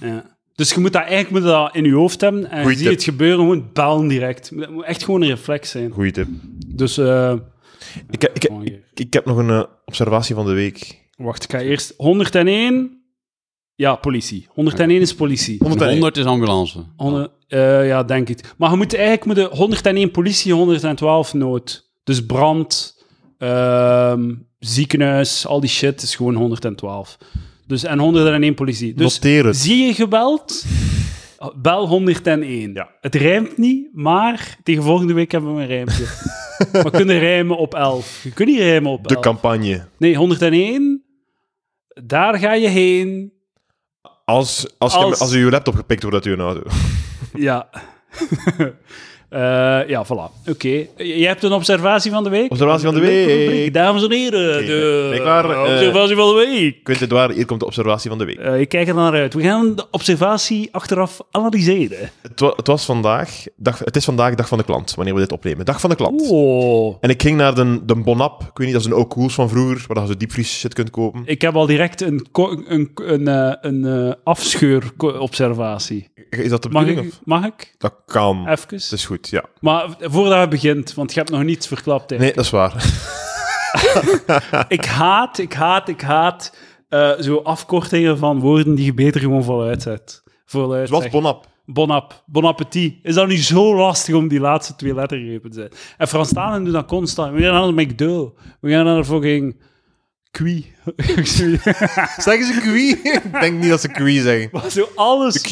ja. Dus je moet dat eigenlijk moet dat in je hoofd hebben. En Goeie zie tip. het gebeuren, gewoon bellen direct. Het moet echt gewoon een reflex zijn. Goeie tip. Dus, eh, Ik, heb- ik, heb- ik heb nog een observatie van de week. Wacht, ik ga eerst... 101... Ja, politie. 101 is politie. 101. 100 is ambulance. 100, eh, ja, denk ik. Maar je moet eigenlijk moet je 101 politie, 112 nood. Dus brand, ehm, ziekenhuis, al die shit is gewoon 112. Dus, en 101 politie. Dus zie je geweld? Bel 101. Ja. Het rijmt niet, maar tegen volgende week hebben we een rijmpje. we kunnen rijmen op 11. Je kunt niet rijmen op De 11. campagne. Nee, 101. Daar ga je heen. Als, als, je- Als- als je je laptop gepikt wordt uit je auto. Ja. Eh, ja, voilà. Oké. Jij hebt een observatie van de week? Observatie van de week. Dames en heren, de ik eh, Eh, observatie van de week. Quentin Edouard, hier komt de observatie van de week. Ik kijk er naar uit. We gaan de observatie achteraf analyseren. Het, wa- het was vandaag, dag, het is vandaag dag van de klant, wanneer we dit opnemen. Dag van de klant. Oh. En ik ging naar de, de Bonap, ik weet niet, dat is een Ocoos van vroeger, waar je zo diepvries shit kunt kopen. Ik heb al direct een, een, een, een afscheur-observatie. Is dat de Mag bedoeling? ik? Of? Mag ik? Dat kan. Even? Het is goed, ja. Maar voordat je begint, want je hebt nog niets verklapt. hè. Nee, dat is waar. Ik haat, ik haat, ik haat eh, zo afkortingen van woorden die je beter gewoon voluit zet. Voluit Zoals. Bonap. Bon app, bon appetit. Is dat nu zo lastig om die laatste twee lettergrepen te zijn? En Franstalen doen dat constant. We gaan naar de McDo. We gaan naar de fucking... Qui. Zeggen ze Q? ik denk niet dat ze Q zeggen. Maar zo alles, Q.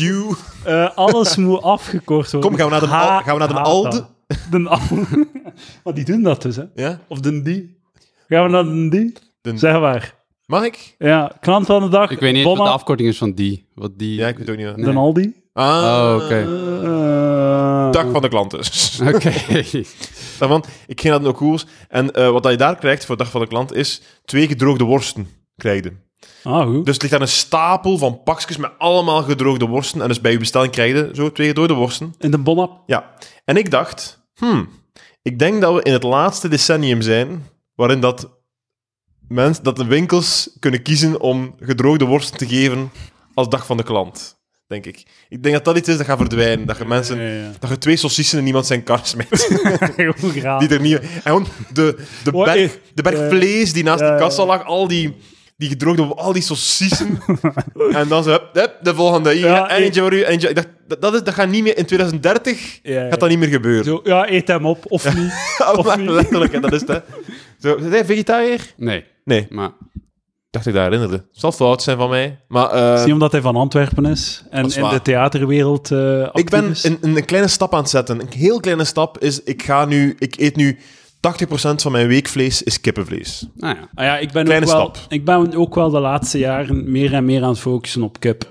eh, alles moet afgekort worden. Kom, gaan we naar de, Ha- al, gaan we naar de Alde? De Alde. maar die doen dat dus, hè. Ja? Of de die. Gaan we naar de die? De- Zeg maar. Mag ik? Ja, klant van de dag. Ik weet niet wat de afkorting is van die. Wat die... Ja, ik weet ook niet. De Aldi. Ah, Oh, oké. Eh, Dag van de klant dus. Oké. Daarvan, ik ging naar de Ocoos. En eh, wat je daar krijgt voor dag van de klant is twee gedroogde worsten. Krijg je. Ah, goed. Dus het ligt daar een stapel van pakjes met allemaal gedroogde worsten. En dus bij je bestelling krijg je zo twee gedroogde worsten. In de bon app. Ja. En ik dacht, hmm, ik denk dat we in het laatste decennium zijn waarin dat, mens, dat de winkels kunnen kiezen om gedroogde worsten te geven als dag van de klant. Denk ik. Ik denk dat dat iets is dat gaat verdwijnen. Dat je mensen... Ja, ja. Dat je twee saucissen in iemand zijn kar smijt. Die er niet... En gewoon de, de berg, de berg Ja. vlees die naast Ja, de kassa lag, al die, die gedroogde... Al die saucissen. en dan zo... Hup, hup, de volgende. Hier, Ja, en eentje voor u. Eentje. Ik dacht, dat, dat, is, dat gaat niet meer... In 2030 Ja, ja. gaat dat niet meer gebeuren. Zo, ja, eet hem op, of niet. Maar niet. letterlijk, hè, dat is het. hè. Zo, ben jij vegetariër? Nee, Nee, maar... dacht ik daar herinnerde. Het zal fout zijn van mij. Maar eh, Zie omdat hij van Antwerpen is en is in de theaterwereld actief ik ben een, een kleine stap aan het zetten. Een heel kleine stap is, ik ga nu... Ik eet nu... 80% van mijn weekvlees is kippenvlees. Nou ja. Ah ja, ik ben, Kleine ook wel, stap. ik ben ook wel de laatste jaren meer en meer aan het focussen op kip.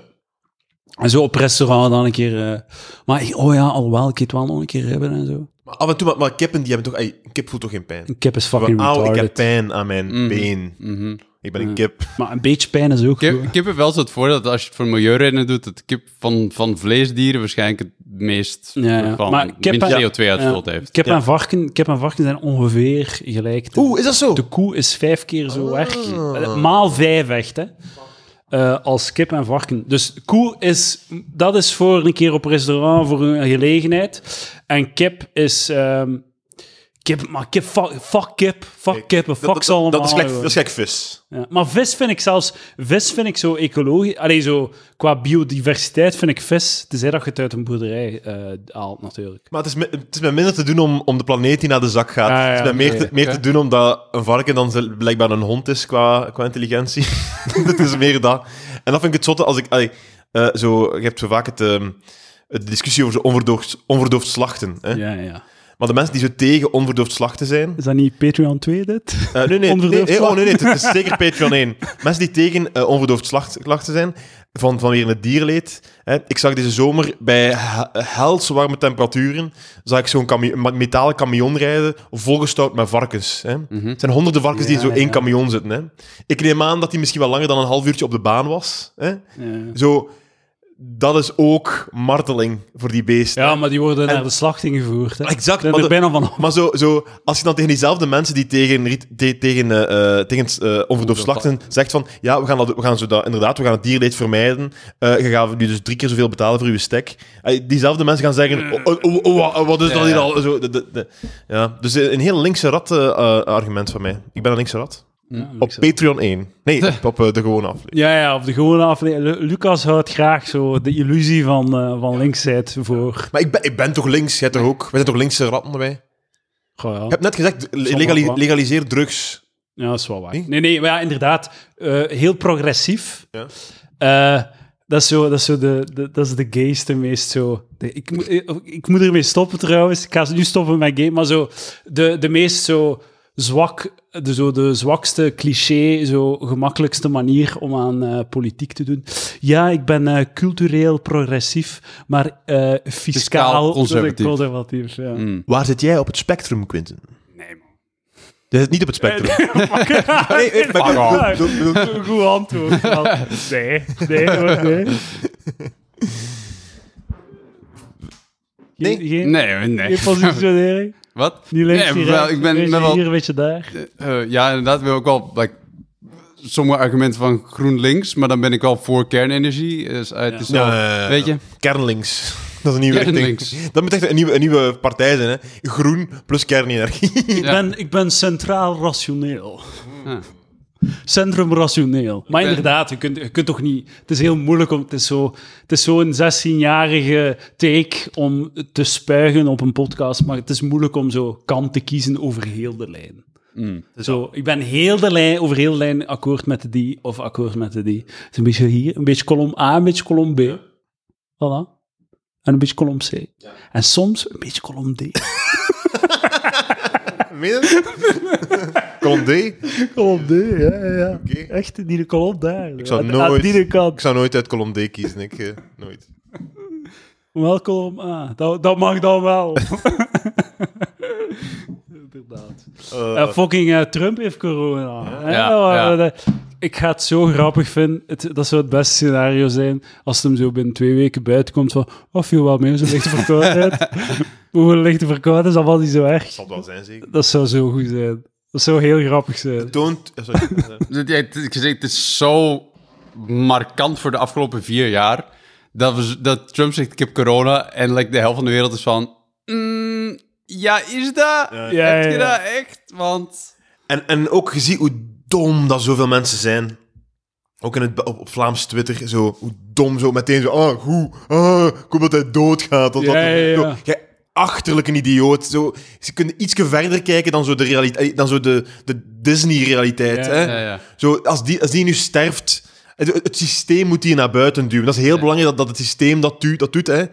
En zo op restaurant dan een keer... eh, maar oh ja, alhoewel, ik eet wel nog een keer ribben en zo. Maar af en toe, maar, maar kippen, die hebben toch... ey, een kip voelt toch geen pijn? Een kip is fucking ik heb pijn aan mijn Mhm. been. Mhm. Ik ben een kip. Maar een beetje pijn is ook Kip, goed. kip heeft wel zo het voordeel dat als je het voor milieuredenen doet, dat kip van, van vleesdieren waarschijnlijk het meest Ja, ja. van, Maar kip minst en- CO2-uitstoot Ja, heeft. Kip, Ja. en varken, kip en varken zijn ongeveer gelijk. De, Oeh, is dat zo? de koe is vijf keer zo Ah. erg. Eh, Maal vijf echt, hè. Eh, als kip en varken. Dus koe is... Dat is voor een keer op restaurant, voor een gelegenheid. En kip is... ehm, kip, maar kip, fuck, fuck kip. Fuck kippen, fuck dat, ze allemaal. dat, is gelijk, joh. dat is gelijk vis. Ja, maar vis vind ik zelfs... Vis vind ik zo ecologisch... Allee, zo... Qua biodiversiteit vind ik vis... Tenzij dat je het uit een boerderij eh, haalt, natuurlijk. Maar het is, me- het is met minder te doen om, om de planeet die naar de zak gaat. Ah, ja, het is met meer, te, meer te doen omdat een varken dan blijkbaar een hond is qua, qua intelligentie. het is meer dat. En dat vind ik het zotte als ik... allee, eh, zo, je hebt zo vaak het, ehm, de discussie over zo onverdoofd, onverdoofd slachten. Hè? Ja, ja. Maar de mensen die zo tegen onverdoofd slachten zijn... Is dat niet Patreon 2, dit? Eh, nee, nee, nee, oh, nee, nee, het is zeker Patreon 1. Mensen die tegen eh, onverdoofd slacht, slachten zijn, van, vanwege het dierleed. Hè. Ik zag deze zomer bij he- helse warme temperaturen, zag ik zo'n metalen camion rijden, volgestouwd met varkens. Hè. Het zijn honderden varkens die in Ja, zo één ja. camion zitten. Hè. Ik neem aan dat die misschien wel langer dan een half uurtje op de baan was. Hè. Ja. Zo, dat is ook marteling voor die beesten. Ja, maar die worden En- naar de slachting gevoerd. Hè. Exact, maar de- bijna van Maar zo, zo, als je dan tegen diezelfde mensen die tegen, te- tegen, eh, eh, tegen eh, onverdoofd slachten zegt van ja, we gaan, dat, we gaan zo dat, inderdaad, we gaan het dierleed vermijden. Je gaat nu dus drie keer zoveel betalen voor je stek. Diezelfde mensen gaan zeggen, oh, oh, oh, oh, wa- wat is dat hier al? Zo, de, de, ja, dus een heel linkse rat argument van mij. Ik ben een linkse rat. Ja, Op Patreon 1. Nee, op, op eh, de gewone aflevering. ja, ja, op de gewone aflevering. Lu- Lucas houdt graag zo de illusie van, eh van linksheid voor. Maar ik ben, ik ben toch links, jij toch ook? Wij zijn toch linkse ratten wij? Goh, ja. Ik heb net gezegd, legali- legaliseer drugs. ja, dat is wel waar. Nee? Nee, nee, maar ja, inderdaad. eh, heel progressief. Ja. Eh, dat is zo, dat is zo de, de, dat is de gayste meest zo. De, ik, moet- ik, ik moet ermee stoppen trouwens. Ik ga nu stoppen met gay, maar zo de, de meest zo zwak, de, zo de zwakste cliché, zo gemakkelijkste manier om aan eh, politiek te doen. Ja, ik ben eh, cultureel progressief, maar eh, fiscaal, Fiscaal conservatief. conservatief ja. Mm. Waar zit jij op het spectrum, Quinten? Nee, man. Je zit niet op het spectrum. Nee, nee, maar- Een goed antwoord. Nee, nee, hoor, nee. Nee? Geen, geen, Nee, nee. geen positionering? Wat? Niet links, Nee, niet wel, ik ben- een beetje ben wel- hier, een beetje daar. Eh, ja, inderdaad. Hebben ook wel like, sommige argumenten van GroenLinks, maar dan ben ik wel voor kernenergie. Dus, eh, het is wel, Ja, ja, ja. weet je? Kernlinks. Dat is een nieuwe Kernlinks. richting. Dat moet echt een nieuwe, een nieuwe partij zijn, hè. Groen plus kernenergie. Ik, Ja. ben, ik ben centraal rationeel. Ah. Centrum rationeel. Maar inderdaad, je kunt, je kunt toch niet... Het is heel moeilijk om... Het is zo- zo'n 16-jarige take om te spuigen op een podcast, maar het is moeilijk om zo kant te kiezen over heel de lijn. Mm. Zo, ik ben heel de lijn, over heel de lijn akkoord met de die of akkoord met de die. Het is een beetje hier, een beetje kolom A, een beetje kolom B. Voilà. En een beetje kolom C. En soms een beetje kolom D. Meen je dat? Kolom D? Ik Kolom D, ja, ja, ja. Oké. Echt, die de kolom daar. Ik zou aan, nooit- Aan kant. zou nooit uit kolom D kiezen. Ik, eh, nooit. Wel kolom A. Dat, dat mag dan wel. Inderdaad. Eh, Ja, fucking eh, Trump heeft corona. Hè? Ja, ja. Eh, Ik ga het zo grappig vinden. Het, dat zou het beste scenario zijn als het hem zo binnen twee weken buiten komt van oh, viel wel mee, zo'n lichte verkoudheid. Hoeveel lichte verkoudheid, dat was niet zo erg. zal het wel zijn, zeker. Dat zou zo goed zijn. Dat zou heel grappig zijn. Toont... eh, sorry. Dus ja, het, ik zeg, het is zo markant voor de afgelopen vier jaar dat, we, dat Trump zegt: Ik heb corona. En like, de helft van de wereld is van: "Mm, Ja, is dat? Ja. Ja, heb ja, je ja. dat echt? Want. En, en ook gezien hoe dom dat zoveel mensen zijn. Ook in het, op, op Vlaams Twitter, zo, hoe dom zo meteen zo, ah, hoe, ah, ik hoop dat hij doodgaat. Of Ja, dat, ja, ja. Zo, jij achterlijke idioot. Zo, ze kunnen iets verder kijken dan zo de, realiteit, dan zo de, de Disney-realiteit. Ja, hè? Ja, ja. Zo, als, die, als die nu sterft, het, het systeem moet die naar buiten duwen. Dat is heel belangrijk dat, dat het systeem dat, doet- dat doet. Hè?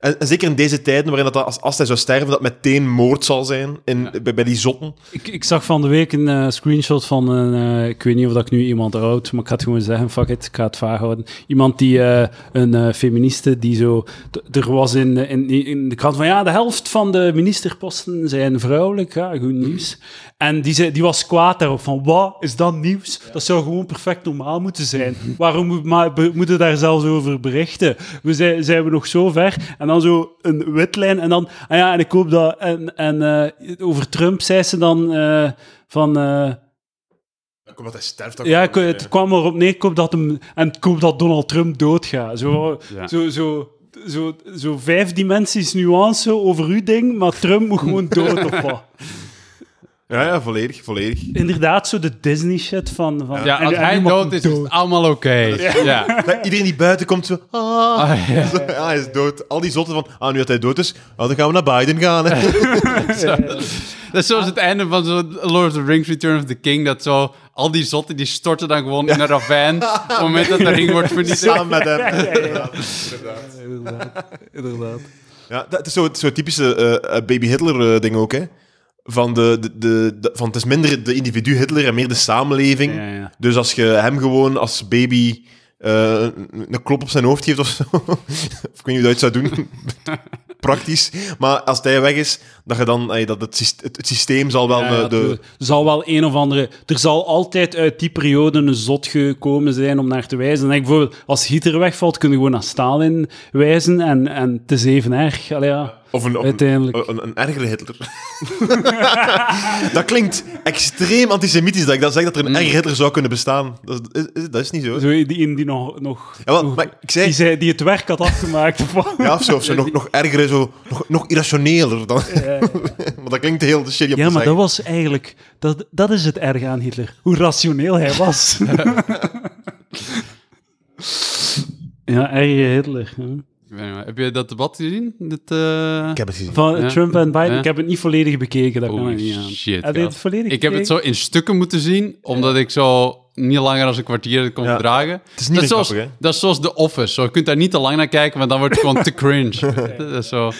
En, en zeker in deze tijden, waarin dat, als, als hij zou sterven, dat meteen moord zal zijn in, bij, bij die zotten. Ik, ik zag van de week een eh, screenshot van een, eh, ik weet niet of dat ik nu iemand oud, maar ik ga het gewoon zeggen, fuck it, ik ga het vaag houden. Iemand die, eh, een feministe, die zo, t- er was in, in, in de krant van, ja, de helft van de ministerposten zijn vrouwelijk, ja, goed nieuws. En die, zei, die was kwaad daarop, van, wat, is dat nieuws? Dat zou gewoon perfect normaal moeten zijn. Waarom moet, maar, be- moeten we daar zelfs over berichten? We zijn, zijn we nog zo ver? En dan zo een witlijn, en dan, ah ja, en ik hoop dat, en, en eh, over Trump zei ze dan eh, van... eh, Kom dat hij sterft. ja, ik- het kwam erop neer, ik hoop dat hem, en ik hoop dat Donald Trump doodgaat. Zo, Ja. zo, zo, zo, zo vijf dimensies nuance over uw ding, maar Trump moet gewoon dood of wat. Ja, ja, volledig, volledig. Inderdaad, zo de Disney shit van... van Ja, en- als en hij dood is, is het allemaal oké. Ja. Ja, iedereen die buiten komt zo... Ah, Ah, ja. Zo, ja, hij is dood. Al die zotten van, ah, nu dat hij dood is, ah, dan gaan we naar Biden gaan. Hè. Dat is zoals het einde van zo Lord of the Rings Return of the King. Dat zo, al die zotten die storten dan gewoon in een ravijn. op het moment dat de ring wordt vernietigd. Samen met hem. Ja, ja, ja. Inderdaad. Inderdaad, inderdaad. Ja, dat is zo, zo typische eh, eh, baby Hitler-ding ook, hè. Van, de, de, de, de- van het is minder de individu Hitler en meer de samenleving. Ja, ja. Dus als je hem gewoon als baby eh, een klop op zijn hoofd geeft of zo, of ik weet niet hoe dat zou doen, praktisch. Maar als hij weg is, dat, je dan, dat het, syst- het, het systeem zal wel Ja, de... Er zal wel een of andere... Er zal altijd uit die periode een zot gekomen zijn om naar te wijzen. Denk ik bijvoorbeeld, als Hitler wegvalt, kun je gewoon naar Stalin wijzen en, en het is even erg. Allee, ja. Of een, Uiteindelijk. een, een ergere Hitler. dat klinkt extreem antisemitisch dat ik dan zeg dat er een ergere Hitler zou kunnen bestaan. Dat is, is- dat is niet zo. Zo die, die, die nog... nog Ja, wel, nog- maar ik zei- die, zei, die het werk had afgemaakt. Ja, of zo, of zo nog, nog erger, zo, nog, nog irrationeler dan. maar dat klinkt heel shitty om Ja, maar zeggen. dat was eigenlijk... Dat, dat is het erg aan Hitler. Hoe rationeel hij was. ja, erge Hitler. hè. Ik weet niet meer. Heb je dat debat gezien? Dat, eh, Ik heb het gezien. Van Ja. Trump en Biden. Ja. Ik heb het niet volledig bekeken, dat kan niet aan. shit, Heb je het volledig Ik heb het zo in stukken moeten zien, omdat ik zo niet langer dan een kwartier kon Ja. verdragen. Het is niet dat, is zoals, grappig, hè? dat is zoals The Office. Zo, je kunt daar niet te lang naar kijken, want dan wordt het gewoon te cringe. dat is zo...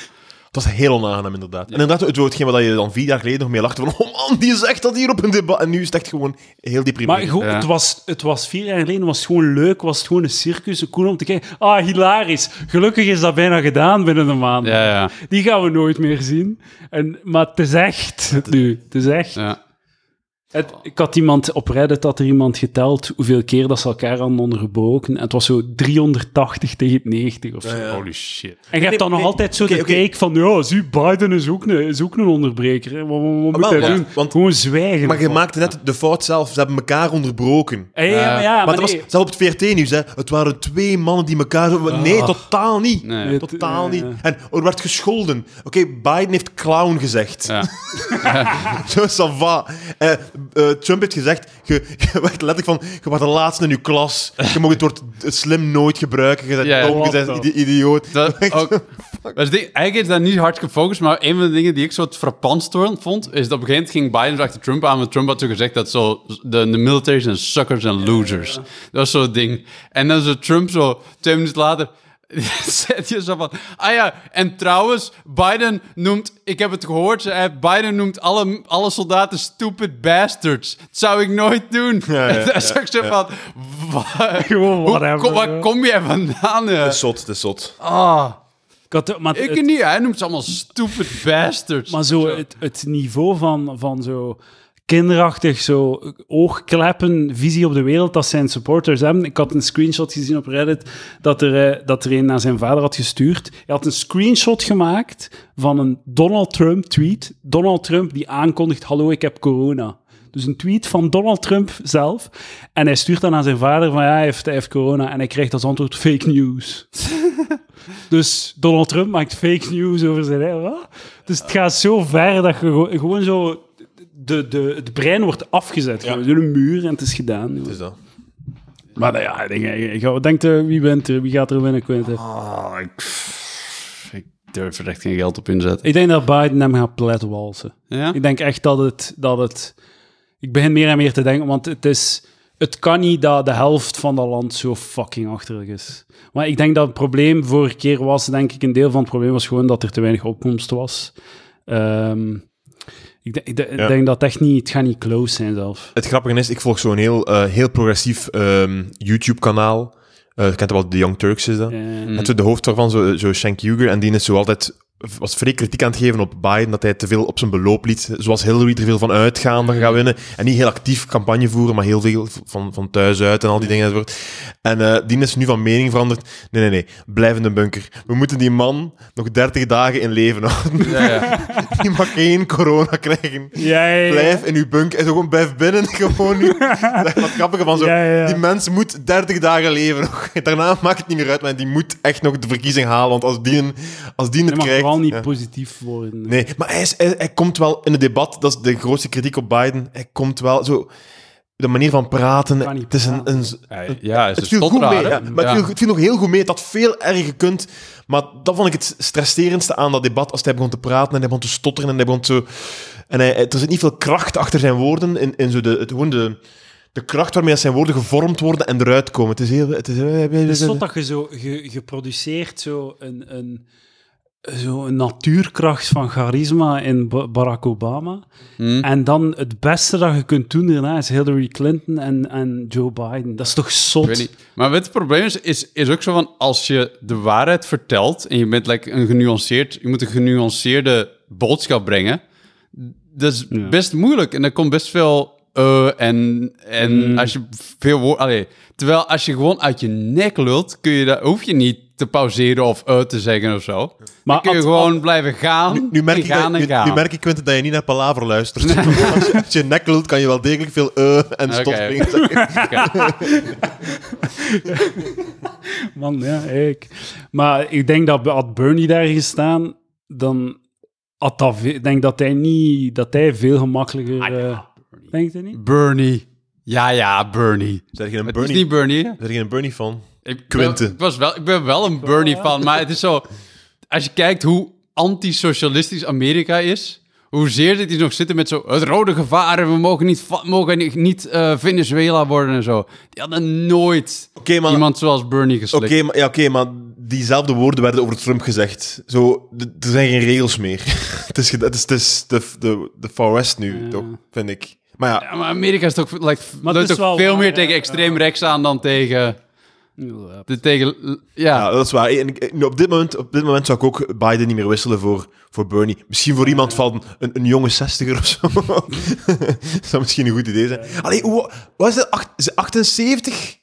Het was heel onaangenaam, inderdaad. En inderdaad, het hetgeen waar je dan vier jaar geleden nog mee lachte van oh man, die zegt dat hier op een debat. En nu is het echt gewoon heel Maar deprimerend. goed, Ja. het, was, het was vier jaar geleden, was het gewoon leuk, was het gewoon een circus, cool om te kijken. Ah, hilarisch. Gelukkig is dat bijna gedaan binnen een maand. Ja, ja. Die gaan we nooit meer zien. En, maar het is echt, nu, het is echt. Het- ik had iemand op Reddit, had er iemand geteld hoeveel keer dat ze elkaar hadden onderbroken. En het was zo 380 tegen 90 of zo. Ja. Holy shit. En je hebt Nee, dan nog nee, altijd zo de oké. kijk van, ja, zie, Biden is ook een, is ook een onderbreker. hè. Wat, wat, wat moet wel, hij want- doen? want- Gewoon zwijgen. Maar je maakte net de fout zelf. Ze hebben elkaar onderbroken. Ja, ja, maar ja, maar was nee. zelfs op het VRT-nieuws, hè. Het waren twee mannen die elkaar... zo- Nee, totaal niet. Totaal eh, niet. En er werd gescholden. Oké, Biden heeft clown gezegd. Ja. Zo, ça va. Eh, eh, Trump heeft gezegd, je, je werd letterlijk van, je was de laatste in je klas. Je mag het woord slim nooit gebruiken. Je bent dom, je bent idioot. Dat ook, eigenlijk is dat niet hard gefocust, maar een van de dingen die ik zo het frappantst vond, is dat op een gegeven moment ging Biden achter Trump aan, want Trump had zo gezegd dat zo, de, de military zijn suckers en losers. Dat was zo'n ding. En dan zo Trump zo, twee minuten later, zet je zo van, ah ja, en trouwens, Biden noemt, ik heb het gehoord, eh, Biden noemt alle, alle soldaten stupid bastards. Dat zou ik nooit doen. Ja, ja, En dan zag ik zo van, hoe- whatever, kom- waar kom jij vandaan? zot, het is zot. Ah. Ik had, maar Ik het- niet, hij noemt ze allemaal stupid bastards. Maar zo het, het niveau van, van zo kinderachtig, zo oogkleppen, visie op de wereld, dat zijn supporters hebben. Ik had een screenshot gezien op Reddit dat er, eh, dat er een naar zijn vader had gestuurd. Hij had een screenshot gemaakt van een Donald Trump tweet. Donald Trump die aankondigt, hallo, ik heb corona. Dus een tweet van Donald Trump zelf. En hij stuurt dan aan zijn vader van, ja, hij heeft, hij heeft corona. En hij krijgt als antwoord fake news. Dus Donald Trump maakt fake news over zijn. Wat? Dus het gaat zo ver dat je gewo- gewoon zo. De, de, het brein wordt afgezet. Gewoon door een muur en het is gedaan. Het is dat. Maar nou ja, ik denk, ik denk eh, wie wint er? Wie gaat er winnen, Quentin? Ah, ik, ik durf er echt geen geld op inzetten. Ik denk dat Biden hem gaat platwalsen. Ja? Ik denk echt dat het, dat het... Ik begin meer en meer te denken, want het is... Het kan niet dat de helft van dat land zo fucking achterlijk is. Maar ik denk dat het probleem vorige keer was, denk ik, een deel van het probleem was gewoon dat er te weinig opkomst was. Ehm, ik, denk- ik denk- ik Ja. denk dat echt niet... Het gaat niet close zijn zelf. Het grappige is, ik volg zo'n heel, eh, heel progressief ehm, YouTube-kanaal. Je kent wel, de Young Turks is dat. En zo de hoofd daarvan, zo, zo Shank Uger, en die is zo altijd was vrij kritiek aan het geven op Biden, dat hij te veel op zijn beloop liet. Zoals Hillary er veel van uitgaan dat hij gaat winnen. En niet heel actief campagne voeren, maar heel veel van, van thuis uit en al die dingen enzovoort. En eh die is nu van mening veranderd. Nee, nee, nee. Blijf in de bunker. We moeten die man nog 30 dagen in leven houden. Ja, ja. Die mag geen corona krijgen. ja, ja, ja. Blijf in uw bunker. En zo gewoon blijf binnen. Gewoon nu. Dat is wat grappige van zo. Ja, ja, ja. Die mens moet 30 dagen leven nog. Daarna maakt het niet meer uit, maar die moet echt nog de verkiezing halen. Want als die, een- als die het krijgt... vooral niet ja. positief worden. Nee, maar hij, is, hij, hij komt wel in het debat. Dat is de grootste kritiek op Biden. Hij komt wel zo... De manier van praten. Het is een... een Ja, het het is viel een goed mee, ja. maar het Ja. viel, het viel nog heel goed mee. Het had veel erger gekund. Maar dat vond ik het stresserendste aan dat debat. Als hij begon te praten en hij begon te stotteren en hij begon zo... En hij, er zit niet veel kracht achter zijn woorden. In, in zo de, het, gewoon de, de kracht waarmee zijn woorden gevormd worden en eruit komen. Het is heel... Het is, Het is zot dat je zo... Produceert zo een, een, zo een natuurkracht van charisma in Ba- Barack Obama. Hm. En dan het beste dat je kunt doen daarna is Hillary Clinton en, en Joe Biden. Dat is toch zot? Maar het probleem is, is, is ook zo van, als je de waarheid vertelt en je bent like, een genuanceerd, je moet een genuanceerde boodschap brengen, dat is Ja. best moeilijk en er komt best veel eh en, en Mm. als je veel woord, allee, terwijl als je gewoon uit je nek lult, kun je dat, hoef je niet te pauzeren of eh te zeggen of zo. Maar Maar kun je gewoon blijven gaan, Nu, nu, merk ik gaan dat, en nu, gaan. nu merk ik, Quentin, dat je niet naar Palaver luistert. als, je, als je nek lult, kan je wel degelijk veel eh en Oké. stopspringen zeggen. Man, ja, ik. Maar ik denk dat had Bernie daar gestaan, dan had dat ik denk dat hij niet, dat hij veel gemakkelijker. Ah, ja, eh, denkt hij niet? Bernie. Ja, ja, Bernie. Zeg je een Het is Bernie, niet Bernie, zeg je een Bernie van? Ik, Quinten. ben- ik, was wel, ik ben wel een Bernie fan, maar het is zo... Als je kijkt hoe anti-socialistisch Amerika is, hoezeer dit die nog zitten met zo het rode gevaar en we mogen niet, mogen niet, eh, Venezuela worden en zo. Die hadden nooit Oké, maar... iemand zoals Bernie geslikt. Oké, maar, ja, oké, maar diezelfde woorden werden over Trump gezegd. Zo, er zijn geen regels meer. het is, het is, het is de, de, de Far West nu, Ja. toch, vind ik. Maar ja, Ja, maar Amerika is toch, like, Maar het is toch wel veel waar, meer ja, tegen ja. extreem rechts aan dan tegen... Ja. De, tegen ja, ja, dat is waar. En op, dit moment, op dit moment zou ik ook Biden niet meer wisselen voor, voor Bernie. Misschien voor iemand van een, een jonge zestiger of zo. zou misschien een goed idee zijn. Allee, hoe, wat is het? Acht- is het 78?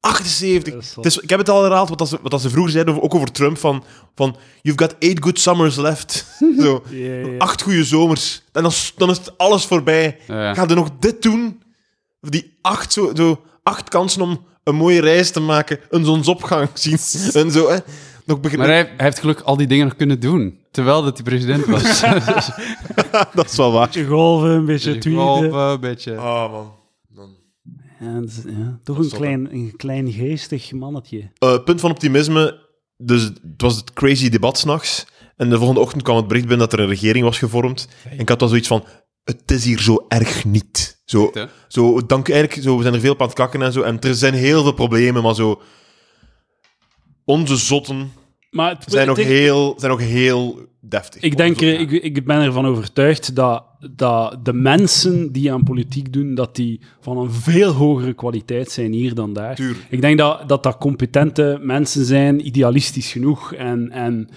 78. Dat is wel- Het is, ik heb het al herhaald, wat, dat ze, wat dat ze vroeger zeiden, over- ook over Trump, van, van you've got eight good summers left. Zo. Ja, ja. Acht goede zomers. En dan, is- dan is het alles voorbij. Ja. Ga er nog dit doen? Of die acht, zo, zo, acht kansen om een mooie reis te maken, een zonsopgang zien. En zo, hè. Nog begin... maar hij, hij heeft gelukkig al die dingen nog kunnen doen. Terwijl dat hij president was. dat is wel waar. beetje golven, een beetje tweeden. Golven, een beetje... Ah, man. Dan- Ja, dat is- ja, toch een klein, een klein geestig mannetje. Eh, punt van optimisme. Dus het was het crazy debat s'nachts. En de volgende ochtend kwam het bericht binnen dat er een regering was gevormd. En ik had wel zoiets van: het is hier zo erg niet. Zo, zo, dank, eigenlijk, zo, we zijn er veel op aan het kakken en zo. En er zijn heel veel problemen, maar zo. Onze zotten Maar het, zijn nog heel, zijn nog heel deftig. Ik denk, ik, ik ben ervan overtuigd dat, dat de mensen die aan politiek doen, dat die van een veel hogere kwaliteit zijn hier dan daar. Ik denk dat dat, dat competente mensen zijn, idealistisch genoeg. En, en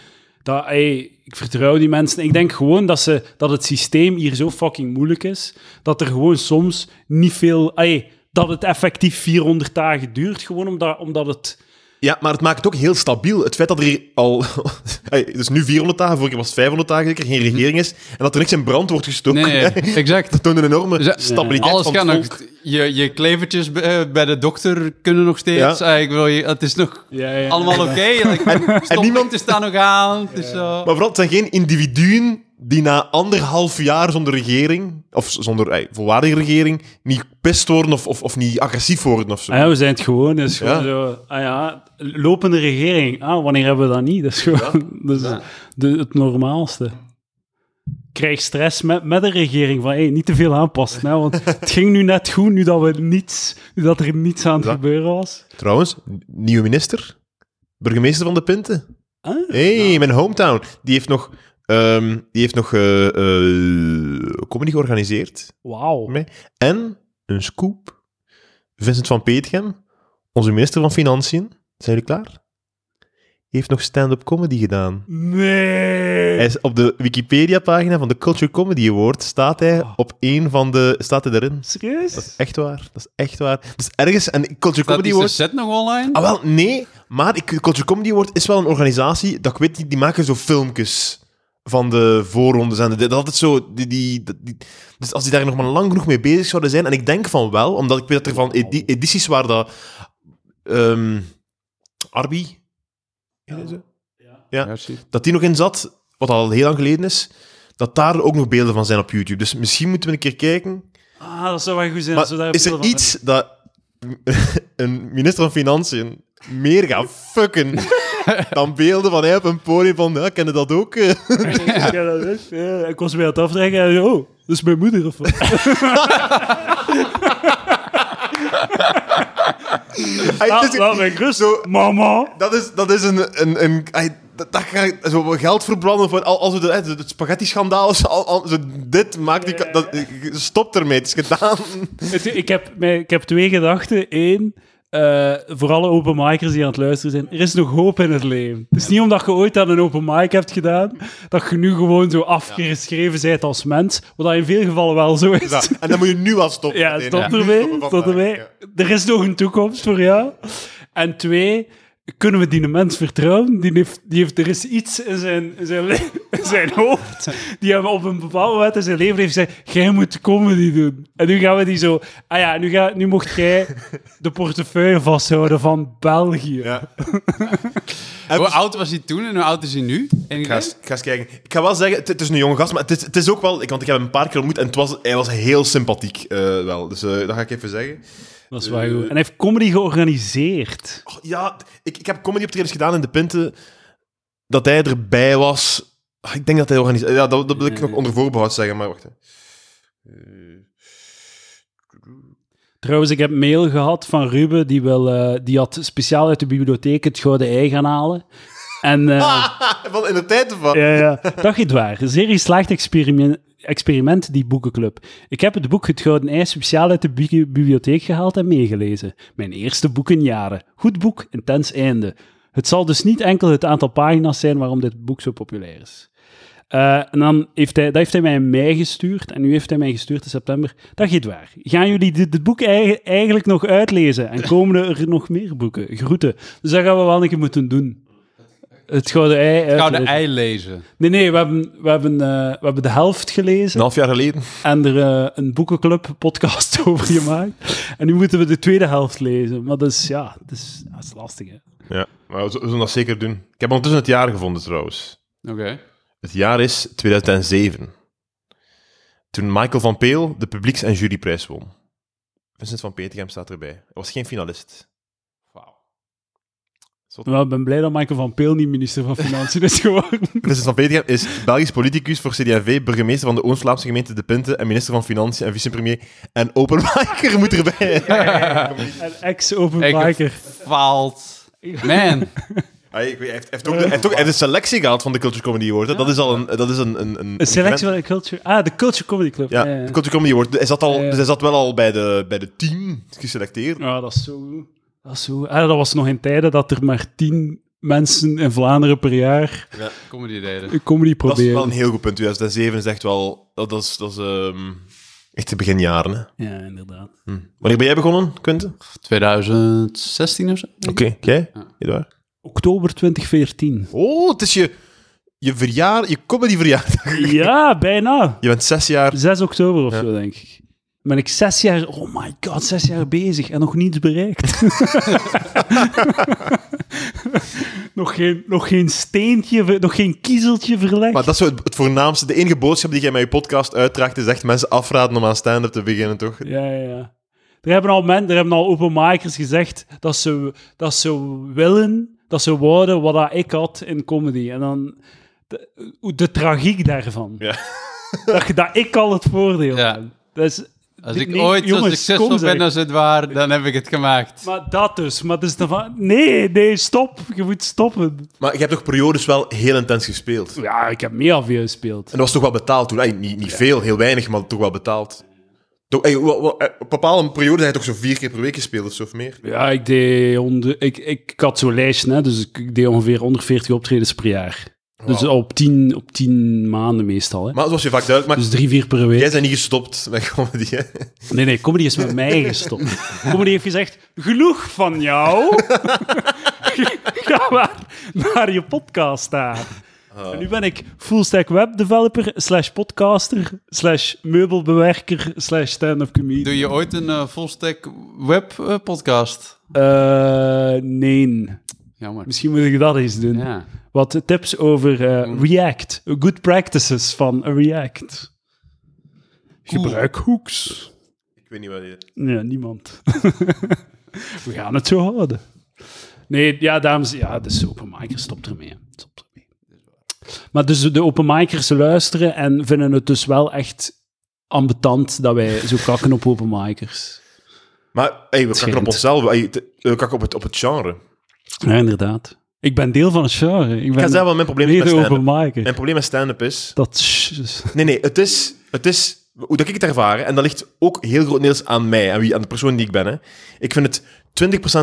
dat, ik vertrouw die mensen. Ik denk gewoon dat, ze, dat het systeem hier zo fucking moeilijk is, dat er gewoon soms niet veel... hey, dat het effectief 400 dagen duurt, gewoon omdat, omdat het... Ja, maar het maakt het ook heel stabiel. Het feit dat er hier al... Dus nu 400 dagen, vorige keer was het 500 dagen zeker, geen regering is. En dat er niks in brand wordt gestoken. Nee, exact. Dat toont een enorme Ja. stabiliteit Alles van kan het nog. volk. Je, je klevertjes bij, bij de dokter kunnen nog steeds. Ja. Ah, ik wil het is nog Ja, ja, allemaal oké. Like, en niemand- te staan nog aan. Het is zo. Maar vooral, het zijn geen individuen die na anderhalf jaar zonder regering, of zonder ey, volwaardige regering, niet pist worden of, of, of niet agressief worden of zo. Ah ja, we zijn het gewoon. Is gewoon Ja. zo, ah ja, lopende regering. Ah, wanneer hebben we dat niet? Dat is gewoon dat is Ja. de, het normaalste. Ik krijg stress met, met de regering van hey, niet te veel aanpassen. Hè, want het ging nu net goed, nu dat, we niets, nu dat er niets aan het Ja. gebeuren was. Trouwens, nieuwe minister, burgemeester van de Pinte. Ah, hey, mijn hometown. Die heeft nog, ehm, die heeft nog eh, eh, comedy georganiseerd. Wauw. En een scoop. Vincent van Peetgem, onze minister van Financiën, zijn jullie klaar? Heeft nog stand-up comedy gedaan. Nee. Hij is op de Wikipedia-pagina van de Culture Comedy Award staat hij Oh. op één van de... Staat hij erin? Serieus? Dat is echt waar. Dat is echt waar. Dus ergens... En Culture Staat Comedy Award... set nog online? Ah, wel, nee. Maar ik, Culture Comedy Award is wel een organisatie, dat ik weet, die, die maken zo filmpjes van de voorrondes. En de- dat is altijd zo... Die, die, dus als die daar nog maar lang genoeg mee bezig zouden zijn... En ik denk van wel, omdat ik weet dat er van edi- edities waar dat... ehm Arby... Ja. Ja. Dat die nog in zat, wat al heel lang geleden is... Dat daar ook nog beelden van zijn op YouTube. Dus misschien moeten we een keer kijken. Ah, dat zou wel goed zijn. Maar als we daar is er iets dat een minister van Financiën meer gaat fucken dan beelden van hij op een podium van, ja, ken je dat ook? eh?" Ja, dat is. Ja, ik was bij het aftrekken en oh, dat is mijn moeder of wat? Ah, is- laat mij zo, Mama. dat is, dat is een... een, een dat, dat gaat zo geld verbranden voor al, als we de, het spaghetti-schandaal, dit maakt die, dat, stop ermee, het is gedaan. Het- ik, heb, ik heb twee gedachten. Eén, eh, voor alle openmikers die aan het luisteren zijn, er is nog hoop in het leven. Het is niet omdat je ooit aan een open mic hebt gedaan, dat je nu gewoon zo afgeschreven bent als mens, wat dat in veel gevallen wel zo is. Ja, en dan moet je nu al stoppen. Ja, stop ermee. Stop ermee. Er is nog een toekomst voor jou. En twee, kunnen we die mens vertrouwen? Die heeft, die heeft, er is iets in zijn, in zijn, in zijn hoofd die hem op een bepaald moment in zijn leven heeft gezegd, jij moet comedy doen. En nu gaan we die zo... Ah ja, nu, ga, nu mocht jij de portefeuille vasthouden van België. Ja. Hoe oud was hij toen en hoe oud is hij nu? En Ik ga, eens, ik ga eens kijken. Ik ga wel zeggen, het, het is een jonge gast, maar het is, het is ook wel... Ik, want ik heb hem een paar keer ontmoet en het was, hij was heel sympathiek eh, wel. Dus eh, dat ga ik even zeggen. Dat is wel goed. En hij heeft comedy georganiseerd. Oh, ja, ik, ik heb comedy optredens gedaan in de Pinte. Dat hij erbij was. Ah, Ik denk dat hij organiseerde. Ja, dat, dat wil ik nog onder voorbehoud zeggen, maar wacht. hè. Trouwens, ik heb mail gehad van Ruben, die, wil, eh, die had speciaal uit de bibliotheek het Gouden Ei gaan halen. En eh, Van in de tijd van. ja, ja, dat is waar. Zeer geslaagd experiment, experiment, die boekenclub. Ik heb het boek Het Gouden Ei speciaal uit de bi- bibliotheek gehaald en meegelezen. Mijn eerste boek in jaren. Goed boek, intens einde. Het zal dus niet enkel het aantal pagina's zijn waarom dit boek zo populair is. Eh, en dan heeft hij, dat heeft hij mij in mei gestuurd. En nu heeft hij mij gestuurd in september. Dat gaat waar. Gaan jullie dit, dit boek eigen- eigenlijk nog uitlezen? En komen er nog meer boeken? Groeten. Dus dat gaan we wel een keer moeten doen. Het Gouden Ei Gouden ei lezen. Nee, nee, we hebben, we hebben, eh, we hebben de helft gelezen Een half jaar geleden. en er eh, een boekenclub podcast over gemaakt. En nu moeten we de tweede helft lezen. Maar dat is, ja, dat is, dat is lastig, hè. Ja, maar we zullen dat zeker doen. Ik heb ondertussen het jaar gevonden trouwens. Oké. Het jaar is 2007. Toen Michael van Peel de publieks- en juryprijs won. Vincent van Petegem staat erbij. Hij was geen finalist. Maar ik ben blij dat Michael van Peel niet minister van Financiën is geworden. Vincent van Petegem is Belgisch politicus voor CD&V, burgemeester van de Oost-Vlaamse gemeente De Pinte en minister van Financiën en vicepremier. En openmaker moet erbij. en ex-openmaker. Faalt. Man. Ah, ik weet, hij, heeft, hij, heeft ook de, hij, heeft ook, hij heeft een selectie gehad van de Culture Comedy Award. hè. Dat is al een... Dat is een, een, een, Een selectie van de Culture... Ah, de Culture Comedy Club. Ja, Ja, ja. de Culture Comedy Award. Hij zat, al, Ja, ja. Dus hij zat wel al bij de, bij de team geselecteerd. Ja, dat is zo goed. Dat is zo. Ah, dat was nog in tijden dat er maar tien mensen in Vlaanderen per jaar Comedy deden. een comedy Dat is proberen. wel een heel goed punt. 2007 is echt wel... Dat, is, dat is ehm, echt de beginjaren. Hè. Ja, inderdaad. Hm. Wanneer ben jij begonnen, Quentin? 2016 of zo? Oké, jij? Ja. Eduard? Oktober 2014. Oh, het is je, je verjaar, je comedy verjaardag. Ja, bijna. Je bent zes jaar... 6 oktober of Ja. zo, denk ik. Ben ik zes jaar, oh my god, zes jaar bezig en nog niets bereikt. nog, geen, nog geen steentje, ver- nog geen kiezeltje verlegd. Maar dat is zo het, het voornaamste. De enige boodschap die jij met je podcast uitdraagt, is echt mensen afraden om aan stand-up te beginnen, toch? Ja, ja, ja. Er hebben al, men, er hebben al openmakers gezegd dat ze, dat ze willen, dat ze wouden wat dat ik had in comedy. En dan de, de tragiek daarvan. Ja. Dat, je- dat ik al het voordeel Ja. is, Als ik nee, ooit zo jongens, succesvol kom, ben zeg. als het waar, dan heb ik het gemaakt. Maar dat dus. Maar dus dan van... Nee, nee, stop. Je moet stoppen. Maar je hebt toch periodes wel heel intens gespeeld. En Ja, ik heb meer af je gespeeld. dat was toch wel betaald toen? Niet, niet veel, heel weinig, maar toch wel betaald. Toch, ey, wel- wel, eh, op bepaalde periode heb je toch zo vier keer per week gespeeld of zo of meer? Ja, ik deed... Onder, ik, ik, ik had zo'n lijstje, hè, dus ik, ik deed ongeveer 140 optredens per jaar. Dus Wauw. op 10 op tien maanden meestal. Hè. Maar zoals je vaak duidelijk maakt, Dus drie, vier per week. jij bent niet gestopt met comedy, hè? Nee, nee, comedy is met mij gestopt. Comedy heeft gezegd, genoeg van jou. Ga maar naar je podcast daar. En nu ben ik fullstack webdeveloper, slash podcaster, slash meubelbewerker, slash stand-up comedian. Doe je ooit een eh, full-stack web eh, podcast? Eh, nee. Jammer. Misschien moet ik dat eens doen. Ja. Wat tips over eh, React. Good practices van React. Gebruik hooks. Ik weet niet wat je... Ja, niemand. We gaan het zo houden. Nee, ja, dames, ja, dus de openmakers stopt ermee. Stopt ermee. Maar dus de openmakers luisteren en vinden het dus wel echt ambetant dat wij zo kakken op openmakers. Maar ey, we kakken op onszelf. We kakken op het, op het genre. Ja, inderdaad. Ik ben deel van het genre. Ik Ik ga ben zeggen wat mijn probleem is met stand-up. Mijn probleem met stand-up is... Dat is... Nee, nee, het is, het is hoe dat ik het ervaren, en dat ligt ook heel grotendeels aan mij, aan, wie, aan de persoon die ik ben. Hè. Ik vind het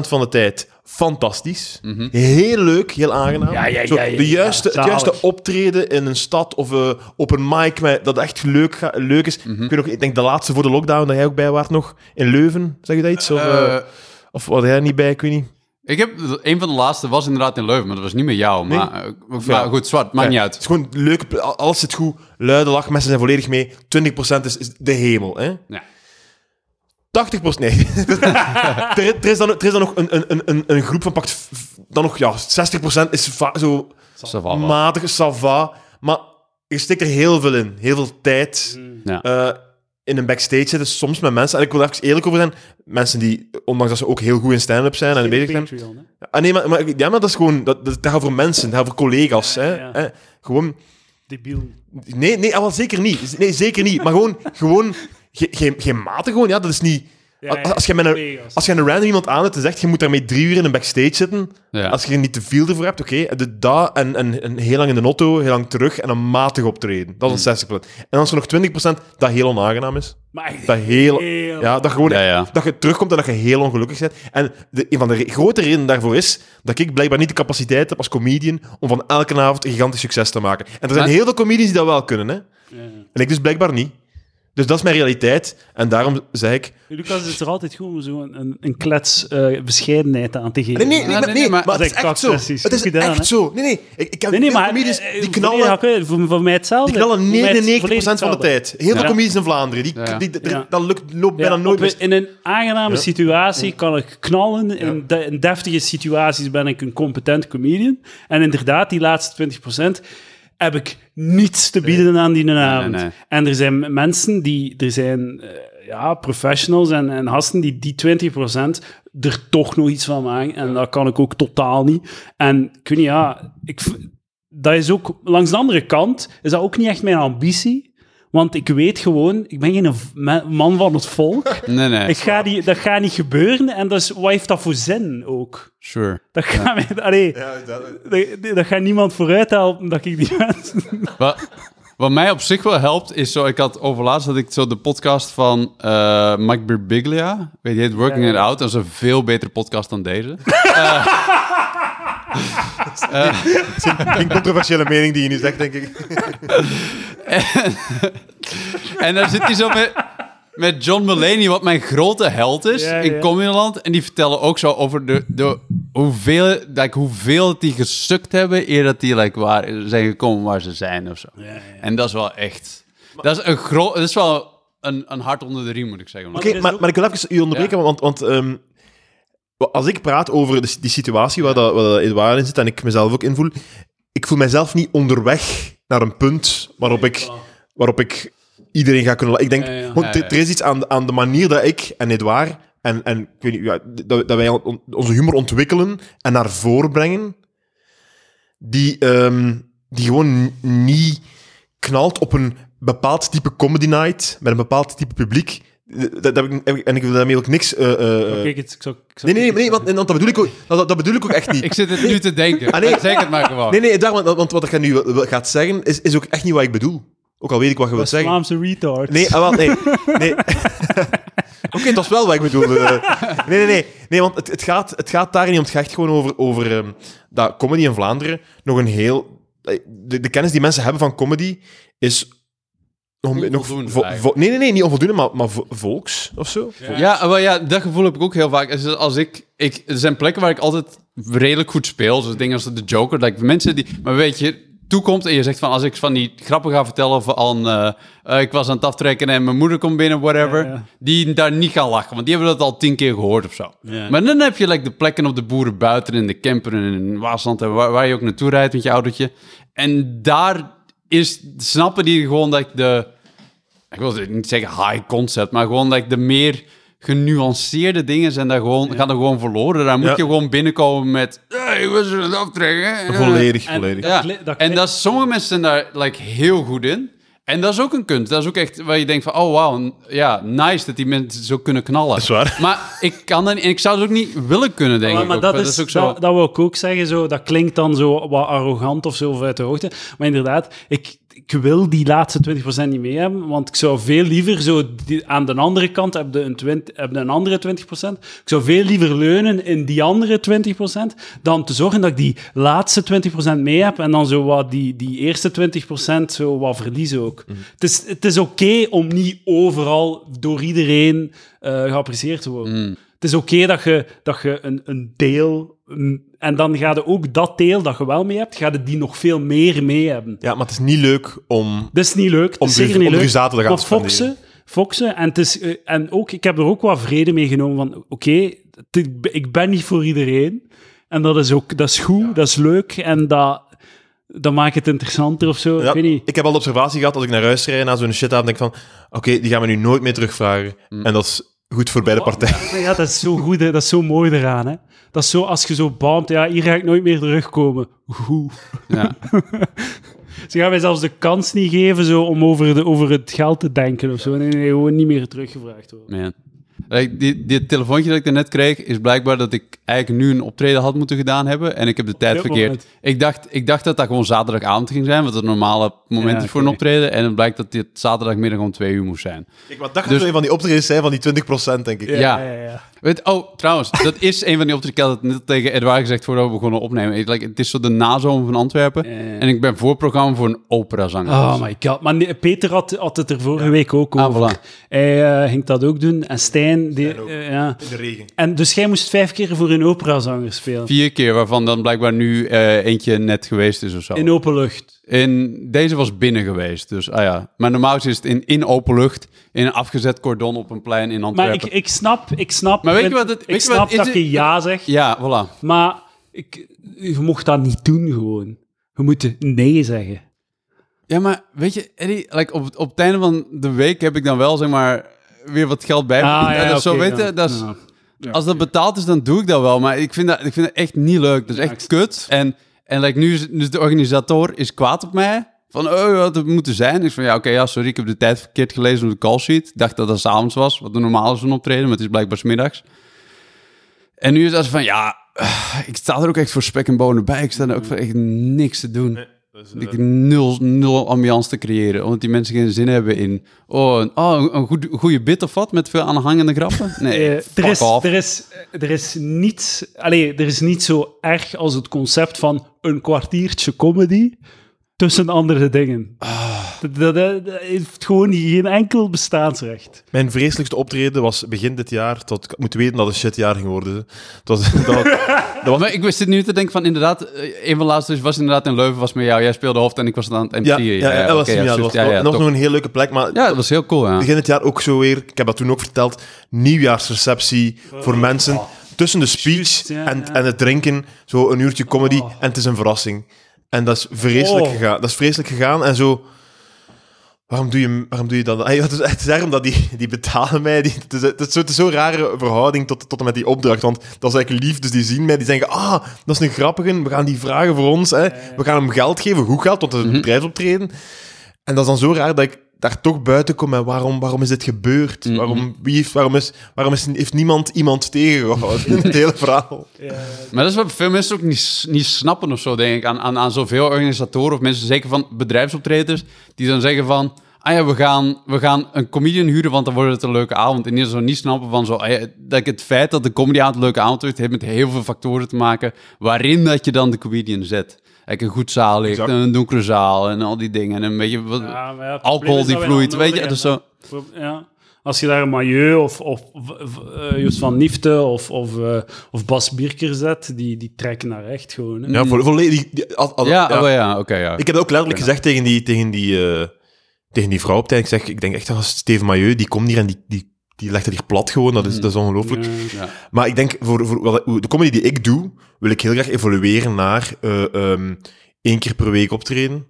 20% van de tijd fantastisch. Heel leuk, heel aangenaam. Ja, ja, Zo, ja, de ja, juiste, het juiste optreden in een stad of eh, op een mic met, dat echt leuk, ga- leuk is. Ik, weet ook, ik denk de laatste voor de lockdown, dat jij ook bij waart nog, in Leuven, zeg je dat iets? Of, eh, Eh, of was jij er niet bij, ik weet niet. Ik heb, een van de laatste was inderdaad in Leuven, maar dat was niet met jou. Nee? Maar, eh, maar goed, zwart, maakt Ja, niet Het uit. is gewoon leuk, alles zit goed, luide lach, mensen zijn volledig mee. 20% is, is de hemel, hè. Ja. 80% nee. er, er is dan, er is dan nog een, een, een, een groep van pakt... Dan nog, ja, 60% is va- zo Ça va wel. matig, sava. Maar je steekt er heel veel in. Heel veel tijd. Ja. eh, in een backstage zitten, soms met mensen. En ik wil er even eerlijk over zijn. Mensen die, ondanks dat ze ook heel goed in stand-up zijn en bezig zijn... Ah, nee, maar, maar, ja, maar dat is gewoon... Dat, dat, dat gaat voor mensen, dat gaat voor collega's. Hè, ja. hè. Gewoon... Debiel. Nee, nee, ah, wel zeker niet. Nee, zeker niet. Maar gewoon, gewoon geen, geen, geen maten gewoon. Ja, dat is niet... Ja, Als- je met een, als je een random iemand aanzet en zegt, je moet daarmee drie uur in een backstage zitten, Ja. als je er niet te veel ervoor hebt, oké, de dat en, en, en heel lang in de auto, heel lang terug en een matig optreden. Dat is een 60%. En als er nog 20% dat heel onaangenaam is, Maar echt dat heel... heel- Ja, dat, gewoon, Ja, ja. dat je terugkomt en dat je heel ongelukkig bent. En de, een van de re- grote redenen daarvoor is dat ik blijkbaar niet de capaciteit heb als comedian om van elke avond een gigantisch succes te maken. En er zijn Maar- heel veel comedians die dat wel kunnen, hè. Ja. En ik dus blijkbaar niet. Dus dat is mijn realiteit. En daarom zeg ik... Lucas is er altijd goed om zo een, een, een klets eh, bescheidenheid aan te geven. Nee, nee, nee, nee, maar, nee, nee, maar- maar, het is echt zo. Het is gedaan, echt zo. Nee, nee. Ik, ik heb Nee, nee, maar comedians eh, die knallen, voor, voor mij hetzelfde. die knallen Voor mij het 99% volledig van de tijd. Heel veel Ja. comedians in Vlaanderen. Die, Ja. die, die- Ja. Dat lukt, loopt Ja, bijna nooit op- mis. in een aangename Ja. situatie kan ik knallen. In, de- in deftige situaties ben ik een competent comedian. En inderdaad, die laatste 20% heb ik niets te bieden aan die avond. nee. En er zijn mensen die... Er zijn eh, ja, professionals en, en gasten die die 20% er toch nog iets van maken. En dat kan ik ook totaal niet. En weet niet, ja... Ik, dat is ook... Langs de andere kant is dat ook niet echt mijn ambitie. Want ik weet gewoon, ik ben geen man van het volk. Nee, nee. Ik ga die, dat gaat niet gebeuren. En dat is, wat heeft dat voor zin ook? Sure. Dat gaat, mij, allee, dat, dat gaat niemand vooruit helpen dat ik die mensen... Wat, wat mij op zich wel helpt, is zo... Ik had overlaatst dat ik zo de podcast van eh Mike Birbiglia... Weet je, heet Working Ja, It ja. Out. Dat is een veel betere podcast dan deze. Geen controversiële mening die je nu zegt, denk ik. En daar zit hij zo met, met John Mulaney, wat mijn grote held is Ja, in ja. En die vertellen ook zo over de, de, hoeveel, like, hoeveel die gesukt hebben eer dat die like, waar, zijn gekomen waar ze zijn of zo. En dat is wel echt... Dat is, een gro- dat is wel een, een hart onder de riem, moet ik zeggen. Oké, maar, maar ik wil even u onderbreken, want, want ehm, als ik praat over de, die situatie waar, dat, waar dat Edouard in zit en ik mezelf ook invoel, ik voel mezelf niet onderweg naar een punt waarop ik, waarop ik iedereen ga kunnen... Ik denk, Ja, er- is iets aan, de- aan de manier dat ik en Edouard en, en ik weet niet, ja, dat, dat wij on- onze humor ontwikkelen en naar voren brengen, die, ehm, die gewoon niet knalt op een bepaald type comedy night met een bepaald type publiek. Dat, dat heb ik, heb ik- en ik wil daarmee ook niks... eh, eh, eh, ik zou, ik zou nee, nee, nee, want, want dat, bedoel ik ook, dat, dat bedoel ik ook echt niet. Ik zit het nu te denken. Ah, nee. Zeg het maar gewoon. Nee, nee, daar, want, want wat ik nu gaat zeggen, is, is ook echt niet wat ik bedoel. Ook al weet ik wat je wilt zeggen. Vlaamse retard. Nee, ah, wel, nee. nee. Oké, dat is wel wat ik bedoel. nee, nee, nee. Nee, want het, het, gaat, het gaat daar niet om. Het gaat echt gewoon over, over ehm, dat comedy in Vlaanderen nog een heel... De, de kennis die mensen hebben van comedy is... Nog, een- nog vo- vo- nee, nee, nee, niet onvoldoende, maar, maar vo- volks of zo. Ja, maar ja, dat gevoel heb ik ook heel vaak. Dus Als ik, ik, er zijn plekken waar ik altijd redelijk goed speel. Zoals dingen als de Joker. Dat ik mensen die... Maar weet je, toekomt en je zegt van... Als ik van die grappen ga vertellen van... eh, ik was aan het aftrekken en mijn moeder komt binnen, whatever. Ja, ja. Die daar niet gaan lachen. Want die hebben dat al tien keer gehoord of zo. Ja. Maar dan heb je like, de plekken op de boeren buiten in de camper en in Waasland. En waar, waar je ook naartoe rijdt met je autootje. En daar is, snappen die gewoon dat ik de ik wil niet zeggen high concept, maar gewoon dat ik de meer genuanceerde dingen zijn daar gewoon, gaan er gewoon verloren. Daar moet Ja. je gewoon binnenkomen met, hey, ik was aan het aftrekken. Volledig, En- volledig. Ja. en dat is, sommige mensen zijn daar like, heel goed in. En dat is ook een kunst. Dat is ook echt waar je denkt van, oh wauw, ja, nice dat die mensen zo kunnen knallen. Dat is waar. Maar ik kan dat niet, en ik zou het ook niet willen kunnen, denk Maar, ik. maar ook. dat, is, ook zo. dat, dat wil ik ook zeggen. Zo, dat klinkt dan zo wat arrogant of zo of uit de hoogte. Maar inderdaad, ik, ik wil die laatste 20% niet mee hebben. Want ik zou veel liever zo die, aan de andere kant heb je een, 20, heb je een andere 20%. Ik zou veel liever leunen in die andere 20%. Dan te zorgen dat ik die laatste 20% mee heb. En dan zo wat die, die eerste 20% zo wat verliezen ook. Het is, het is oké om niet overal door iedereen eh, geapprecieerd te worden. Het is oké dat je, dat je een, een deel... en dan ga je ook dat deel dat je wel mee hebt, ga je die nog veel meer mee hebben. Ja, maar het is niet leuk om... Dat is niet leuk. Het Om is zeker niet leuk. zaterdag aan te spenderen. foxen, foxen en, het is, eh, en ook, ik heb er ook wat vrede mee genomen van, oké, ik ben niet voor iedereen. En dat is ook, dat is goed, dat is leuk en dat, dat maakt het interessanter of zo. Ja, ik weet niet. ik heb al de observatie gehad als ik naar huis rijd na zo'n shit denk van oké, die gaan we nu nooit meer terugvragen. En dat is goed voor beide partijen. Ja, dat is zo goed, hè. dat is zo mooi eraan. Hè. Dat is zo, als je zo baamt, ja, hier ga ik nooit meer terugkomen. Goed. Ja. Ze gaan mij zelfs de kans niet geven zo, om over, de, over het geld te denken of zo. Nee, nee, nee, gewoon niet meer teruggevraagd worden. Man. Dit telefoontje dat ik net kreeg, is blijkbaar dat ik eigenlijk nu een optreden had moeten gedaan hebben. En ik heb de tijd verkeerd. moment. Ik dacht, ik dacht dat dat gewoon zaterdagavond ging zijn, wat het normale moment Ja, is voor een optreden. En het blijkt dat dit zaterdagmiddag om twee uur moest zijn. Ik wat dacht Dus- dat een van die optredens zijn van die 20%, denk ik. Ja. ja, ja. Weet, oh, trouwens, dat is een van die optredens. Ik had het net tegen Edouard gezegd voordat we begonnen opnemen. Ik, like, het is zo de nazomer van Antwerpen. Ja, ja. En ik ben voorprogramma voor een operazanger. Oh my god. Maar Peter had, had het er vorige week ook Ah, over. voilà. Hij eh, ging dat ook doen. En Stijn... Die, eh, ja. In de regen. En dus jij moest vijf keer voor een operazanger spelen. Vier keer, waarvan dan blijkbaar nu eh, eentje net geweest is of zo. In open lucht. In, deze was binnen geweest, dus ah ja. Maar normaal is het in, in open lucht, in een afgezet cordon op een plein in Maar Antwerpen. ik, ik snap... Ik snap, Maar weet je ik- wat het- Ik snap wat- dat het- je ja zegt. Ja, voilà. Maar ik, je mocht dat niet doen gewoon. Je moet nee zeggen. Ja, maar weet je, Eddie, like op, op het einde van de week heb ik dan wel, zeg maar, weer wat geld bij. Dat is zo, Ah, oké, weet je, ja. dat is, Ja. Ja, als dat betaald is, dan doe ik dat wel. Maar ik vind dat, ik vind dat echt niet leuk. Dat is Ja, echt kut. En, en like, nu is dus de organisator is kwaad op mij. Van, oh, wat het moeten zijn. Ik van, ja, oké, ja, sorry, ik heb de tijd verkeerd gelezen op de call sheet. Ik dacht dat dat s'avonds was, wat de normaal is van optreden, maar het is blijkbaar 's middags. En nu is dat van, ja, ik sta er ook echt voor spek en bonen bij. Ik sta er ook voor echt niks te doen. Dus, eh, Ik nul, nul ambiance te creëren, omdat die mensen geen zin hebben in... Oh, een, oh, een- goed, goede bit of wat, met veel aanhangende grappen? Nee, Eh, er, is, off. er, is, er is niets... Allee, er is niet zo erg als het concept van een kwartiertje comedy tussen andere dingen. Dat, dat, dat- dat heeft gewoon geen enkel bestaansrecht. Mijn vreselijkste optreden was begin dit jaar, tot ik moet weten dat het een shitjaar ging worden. Het was, dat, Maar ik wist het nu te denken van inderdaad, eh, een van de laatste was inderdaad in Leuven, was met jou. Jij speelde hoofd en ik was aan het MC'en. ja, ja, ja, was, ja, dat was, ja, ja, dat was top. nog een hele leuke plek, maar Ja, dat was heel cool, ja. begin het jaar ook zo weer, ik heb dat toen ook verteld, nieuwjaarsreceptie voor mensen. Tussen de speech en, ja. en het drinken, zo een uurtje comedy Oh. en het is een verrassing. En dat is vreselijk Oh. gegaan. Dat is vreselijk gegaan en zo... Waarom doe je, waarom doe je dat? Het is echt daarom dat die, die betalen mij. Die, het, is, het, is zo, het is zo'n rare verhouding tot, tot en met die opdracht. Want dat is eigenlijk lief. Dus die zien mij, die zeggen: Ah, dat is een grappige. We gaan die vragen voor ons. Hè. We gaan hem geld geven, goed geld, want het is een bedrijfsoptreden. En dat is dan zo raar dat ik daar toch buiten kom. En waarom, waarom is dit gebeurd? Waarom, wie heeft, waarom, is, waarom is, heeft niemand iemand tegengehouden in het hele verhaal? Maar dat is wat veel mensen ook niet, niet snappen of zo, denk ik. Aan, aan, aan zoveel organisatoren of mensen, zeker van bedrijfsoptreders, die dan zeggen van... Ah ja, we gaan, we gaan een comedian huren, want dan wordt het een leuke avond. En die zo niet snappen van zo... ah ja, dat ik het feit dat de comedyavond een leuke avond wordt, heeft met heel veel factoren te maken waarin dat je dan de comedian zet. Like een goed zaal ligt, Exact. en een donkere zaal en al die dingen. En een beetje wat, Ja, maar ja, het alcohol die vloeit, weet je. Dus zo... Ja. Als je daar een Mailleu of, of, of eh, Joost van Nifte of, of, eh, of Bas Birker zet, die, die trekken naar recht gewoon. Hè. Ja, vo- volledig. die- die- al- al- Ja, ja. oh ja, oké, ja. Ik heb ook letterlijk gezegd tegen die, tegen die, eh, tegen die vrouw op tijd. Ik zeg, ik denk echt dat Steven Mailleu, die komt hier en die, die, die legt het hier plat gewoon. Dat is, dat is ongelooflijk. Ja. Maar ik denk, voor, voor wat- de comedy die ik doe, wil ik heel graag evolueren naar eh, ehm, één keer per week optreden.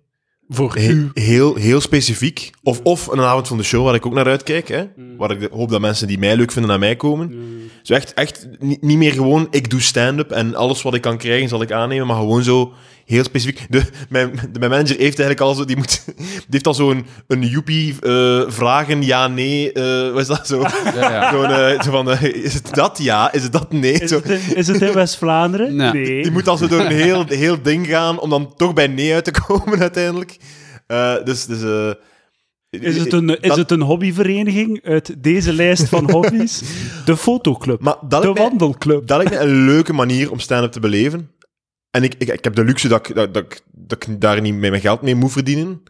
Voor He- u. heel, heel specifiek. Of, of een avond van de show waar ik ook naar uitkijk. Hè? Waar ik hoop dat mensen die mij leuk vinden naar mij komen. Dus echt, echt niet meer gewoon, ik doe stand-up en alles wat ik kan krijgen zal ik aannemen, maar gewoon zo heel specifiek. De, mijn, de, mijn manager heeft eigenlijk al zo, die, moet, die heeft al zo'n een joepie eh, vragen, ja, nee, eh, wat is dat zo? Ja, ja. Zo'n, eh, zo van, is het dat ja, is het dat nee? Is Zo, het, in- is het in West-Vlaanderen? Nee. die moet al zo door een heel, heel ding gaan om dan toch bij nee uit te komen uiteindelijk. Eh, dus, dus eh, Is het, een, is dat- het een hobbyvereniging uit deze lijst van hobby's? De fotoclub. Maar dat de mij- wandelclub. dat lijkt me een leuke manier om stand-up te beleven. En ik, ik, ik heb de luxe dat ik, dat, dat, ik- dat ik daar niet mee mijn geld mee moet verdienen.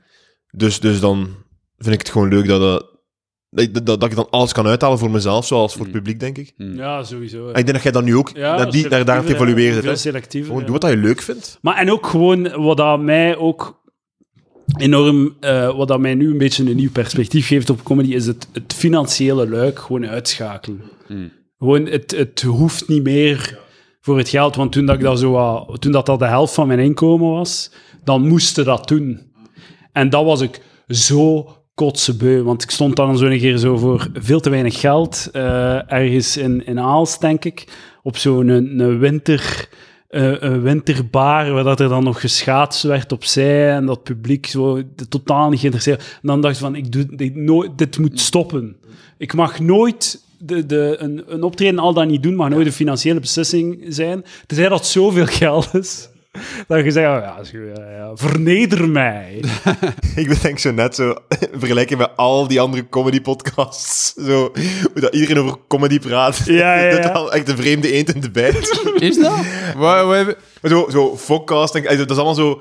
Dus, dus dan vind ik het gewoon leuk dat, dat, dat, dat, dat ik dan alles kan uithalen voor mezelf, zoals voor het Mm. publiek, denk ik. Ja, sowieso. En ik denk dat jij dan nu ook naar die, daar, daar aan het. Veel selectiever. Gewoon ja. doe wat je leuk vindt. Maar en ook gewoon wat dat mij ook enorm, eh, wat dat mij nu een beetje een nieuw perspectief geeft op comedy, is het, het financiële luik gewoon uitschakelen. Mm. Gewoon, het, het hoeft niet meer voor het geld, want toen dat, dat, zo, toen dat, dat de helft van mijn inkomen was, dan moest je dat doen. En dat was ik zo kotsebeu, want ik stond dan zo een keer zo voor veel te weinig geld, eh, ergens in, in Aalst, denk ik, op zo'n een, winter eh, een winterbar, waar dat er dan nog geschaatst werd opzij en dat publiek zo totaal niet geïnteresseerd. En dan dacht ik van, ik doe, dit, nooit, dit moet stoppen. Ik mag nooit de, de, een, een optreden al dan niet doen mag nooit een financiële beslissing zijn. Tenzij dat zoveel geld is. Dat je zegt, oh ja, ja, ja, verneder mij. Ik bedenk zo net zo, vergelijken met al die andere comedy-podcasts. Zo, hoe dat iedereen over comedy praat. Ja, ja, ja. Totaal echt de vreemde eend in de bijt. Is dat? Waar, waar hebben- Maar zo, zo dat is allemaal zo...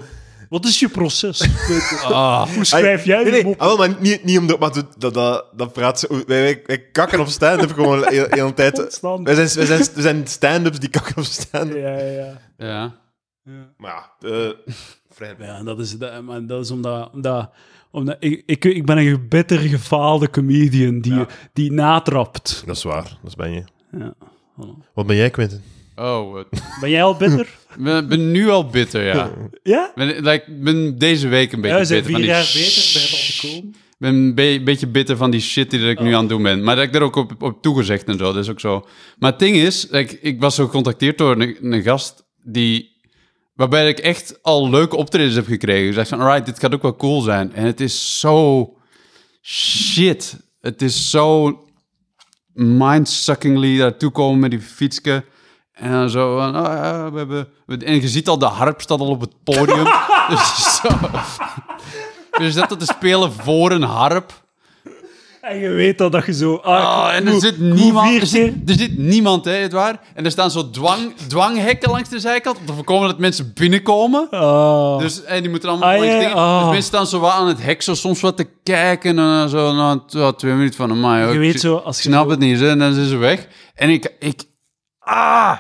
Wat is je proces? Ah, Hoe schrijf jij Nee, nee, mop? ah, maar niet, niet omdat... Maar dat, dat, dat, praat zo... Wij, wij, wij kakken op stand-up gewoon de hele, tijd. Constant. Wij zijn, wij zijn, wij zijn stand-ups die kakken op stand-up. Ja, ja, ja. ja. Maar ja, eh vrij. Ja, dat is, dat, maar dat is omdat... omdat, omdat ik, ik, ik ben een bitter gefaalde comedian die, die natrapt. Dat is waar, dat ben je. Ja, voilà. Wat ben jij, Quentin? Oh, wat- Ben jij al bitter? ik ben, ben nu al bitter, ja. ja? Ben, like, ik ben deze week een beetje Ja, bitter. vier van jaar die beter, sh- begint al. Ik ben een be- beetje bitter van die shit die ik nu aan het doen ben. Maar dat ik daar ook op, op toegezegd en zo, dat is ook zo. Maar het ding is, like, ik was zo gecontacteerd door een, een gast die... Waarbij ik echt al leuke optredens heb gekregen. Dus ik dacht van, alright, dit gaat ook wel cool zijn. En het is zo... Shit. Het is zo mindsuckingly daartoe komen met die fietsje. En dan zo van, oh ja, we hebben... En je ziet al, de harp staat al op het podium. dus zo... Dus dat te spelen voor een harp. En je weet dat, dat je zo... Ah, Oh, en er zit niemand. Er zit, er niemand, hè, het waar. En er staan zo dwang, dwanghekken langs de zijkant om te voorkomen dat mensen binnenkomen. Ah. Dus en die moeten allemaal Ah, dingen. ah. Dus mensen staan zo wat aan het hek, zo soms wat te kijken. En zo na twee, twee minuten van, amai, je ik weet zo, als je snap zo- het niet, hè, en dan zijn ze weg. En ik, ik ah,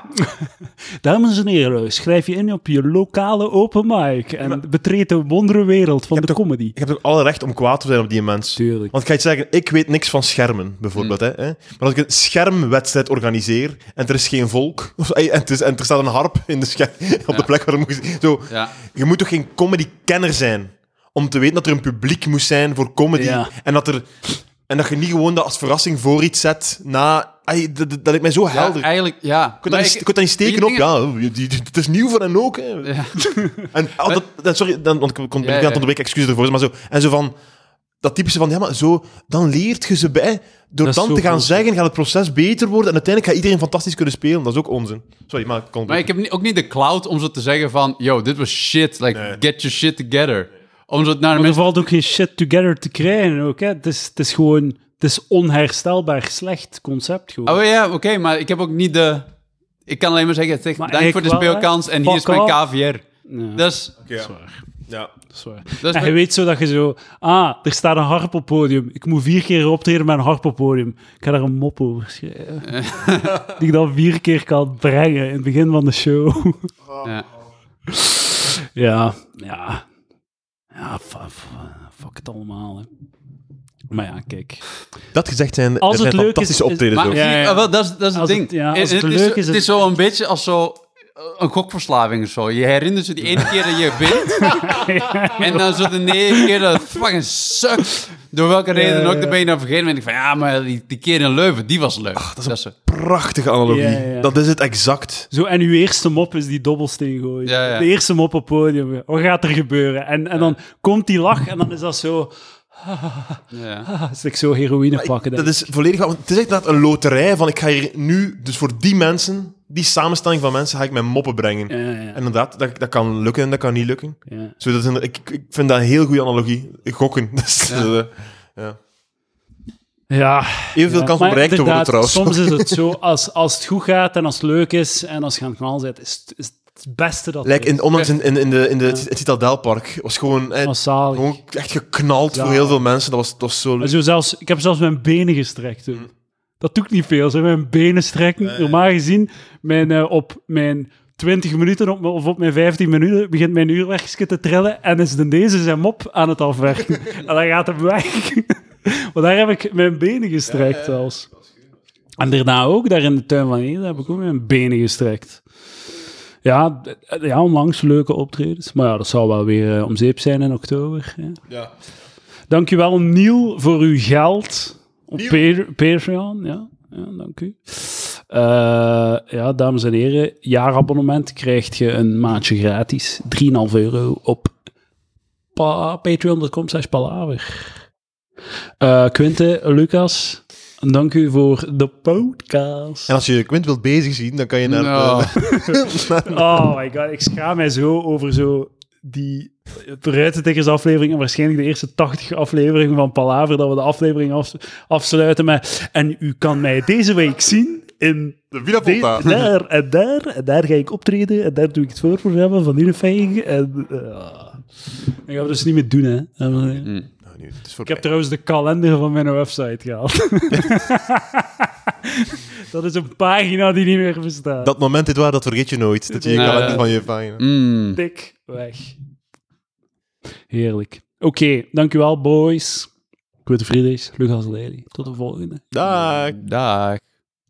Dames en heren, schrijf je in op je lokale open mic en betreed de wondere wereld van de toch- comedy. Ik heb toch alle recht om kwaad te zijn op die mens. Tuurlijk. Want ik ga je zeggen, ik weet niks van schermen, bijvoorbeeld. Hè, hè. Maar als ik een schermwedstrijd organiseer en er is geen volk, of, en, het is, en er staat een harp in de scherm, op de plek waar moet zo, ja. Je moet toch geen comedy-kenner zijn om te weten dat er een publiek moest zijn voor comedy. Ja. En, dat er, en dat je niet gewoon dat als verrassing voor iets zet na... Dat, dat, dat lijkt mij zo ja, helder. eigenlijk, ja. je kunt dat niet, ik- je kunt dat niet steken op, dingen- ja, die, die- het is nieuw voor hen ook. Hè. Ja. En, oh, dat, dat- sorry, dan, want ik kon ik Ja, ben ja. aan het onderbreken, excuses ervoor. Maar zo, en zo van, dat typische van, ja, maar zo, dan leert je ze bij. Door Dat dan te gaan cool. zeggen, gaat het proces beter worden. En uiteindelijk gaat iedereen fantastisch kunnen spelen. Dat is ook onzin. Sorry, maar ik kon Maar ik heb ook niet de cloud om zo te zeggen van... Yo, dit was shit. Like, Nee. get your shit together. Om zo naar Maar er mensen... valt ook geen shit together te krijgen ook, hè. Het is, het is gewoon... Is onherstelbaar slecht concept gewoon. Oh ja, oké, maar ik heb ook niet de... Ik kan alleen maar zeggen, zeg, Maar dank voor de speelkans en hier is mijn. KVR. Ja, Dat is... Ja. Ja. dat is waar. Dat is En je weet zo dat je zo... Ah, er staat een harp op het podium. Ik moet vier keer optreden met een harp op het podium. Ik ga daar een mop over schrijven. die ik dan vier keer kan brengen in het begin van de show. ja. ja, ja. Ja, fu- fu- fuck het allemaal, hè. Maar ja, kijk. Dat gezegd zijn, Als er het zijn is- fantastische is- optredens Maar ook. Ja, ja. ah, wel, dat is, dat is het ding. het- ja, En- als en het het, leuk is, is, het is zo een beetje als zo... eh, Een gokverslaving of zo. Je herinnert je die ene keer dat je wint. en dan zo de negen keer dat het fucking sukt. Door welke reden dan ook, dan ben je dan vergeten. En denk ik van, ja, maar die, die keer in Leuven, die was leuk. dat is, zo. Prachtige analogie. Ja, ja. Dat is het exact. Zo, en uw eerste mop is die dobbelsteen gooien. Ja, ja. De eerste mop op het podium. Wat gaat er gebeuren? En, en dan komt die lach en dan is dat zo... Ja. Ah, is ik zo heroïne pakken. Dat is volledig... want Het is echt inderdaad een loterij van ik ga hier nu, dus voor die mensen, die samenstelling van mensen, ga ik mijn moppen brengen. ik. Ja, ja, En inderdaad, dat, dat kan lukken en dat kan niet lukken. ja. Zo, dat is ik, ik vind dat een heel goede analogie. Gokken. Dus, Ja. ja. Ja, Evenveel ja, kans om bereikt te worden trouwens. Soms is het zo, als, als het goed gaat en als het leuk is en als je aan het knal bent, is, het- is het beste dat Like in, is. onlangs in, in, in, de, in de, het Citadelpark was gewoon, eh, gewoon echt geknald Ja. voor heel veel mensen. Dat was, dat was zo zo zelfs, ik heb zelfs mijn benen gestrekt toen. Dat doe ik niet veel, zo mijn benen strekken. Normaal gezien, mijn, eh, op mijn 20 minuten op, of op mijn 15 minuten begint mijn uurwerkje te trillen en is de deze zijn mop aan het afwerken. en dan gaat hem weg. maar daar heb ik mijn benen gestrekt zelfs. En daarna ook, daar in de tuin van Ede, heb ik ook mijn benen gestrekt. Ja, d- ja, onlangs leuke optredens. Maar ja, dat zal wel weer eh, om zeep zijn in oktober. Ja. Ja. Dankjewel, Niel, voor uw geld op Pa- Patreon. Ja, ja, dank u. Eh, ja, dames en heren, jaarabonnement krijg je een maandje gratis. 3,5 euro op pa- patreon.com slash palaver. Eh Quinte, Lucas, Dank u voor de podcast. En als je Quint wilt bezig zien, dan kan je naar... Nou. eh, Oh my god, ik schaam mij zo over zo die Ruitentikkers aflevering en waarschijnlijk de eerste 80 afleveringen van Palaver, dat we de aflevering af- afsluiten met en u kan mij deze week zien in de Villa de- Volta. daar en daar en daar ga ik optreden en daar doe ik het voorprogramma van Unifying en uh, dat gaan we dus niet meer doen, hè. En, eh, Mm. Nu, het is Ik heb trouwens de kalender van mijn website gehaald. dat is een pagina die niet meer bestaat. Dat moment, dit waar, dat vergeet je nooit. Dat je je kalender van je fijn. Mm. dik weg. Heerlijk. Oké, dankjewel, boys. Ik ben tevreden. Lucas Lely. Tot de volgende. Dag. Dag.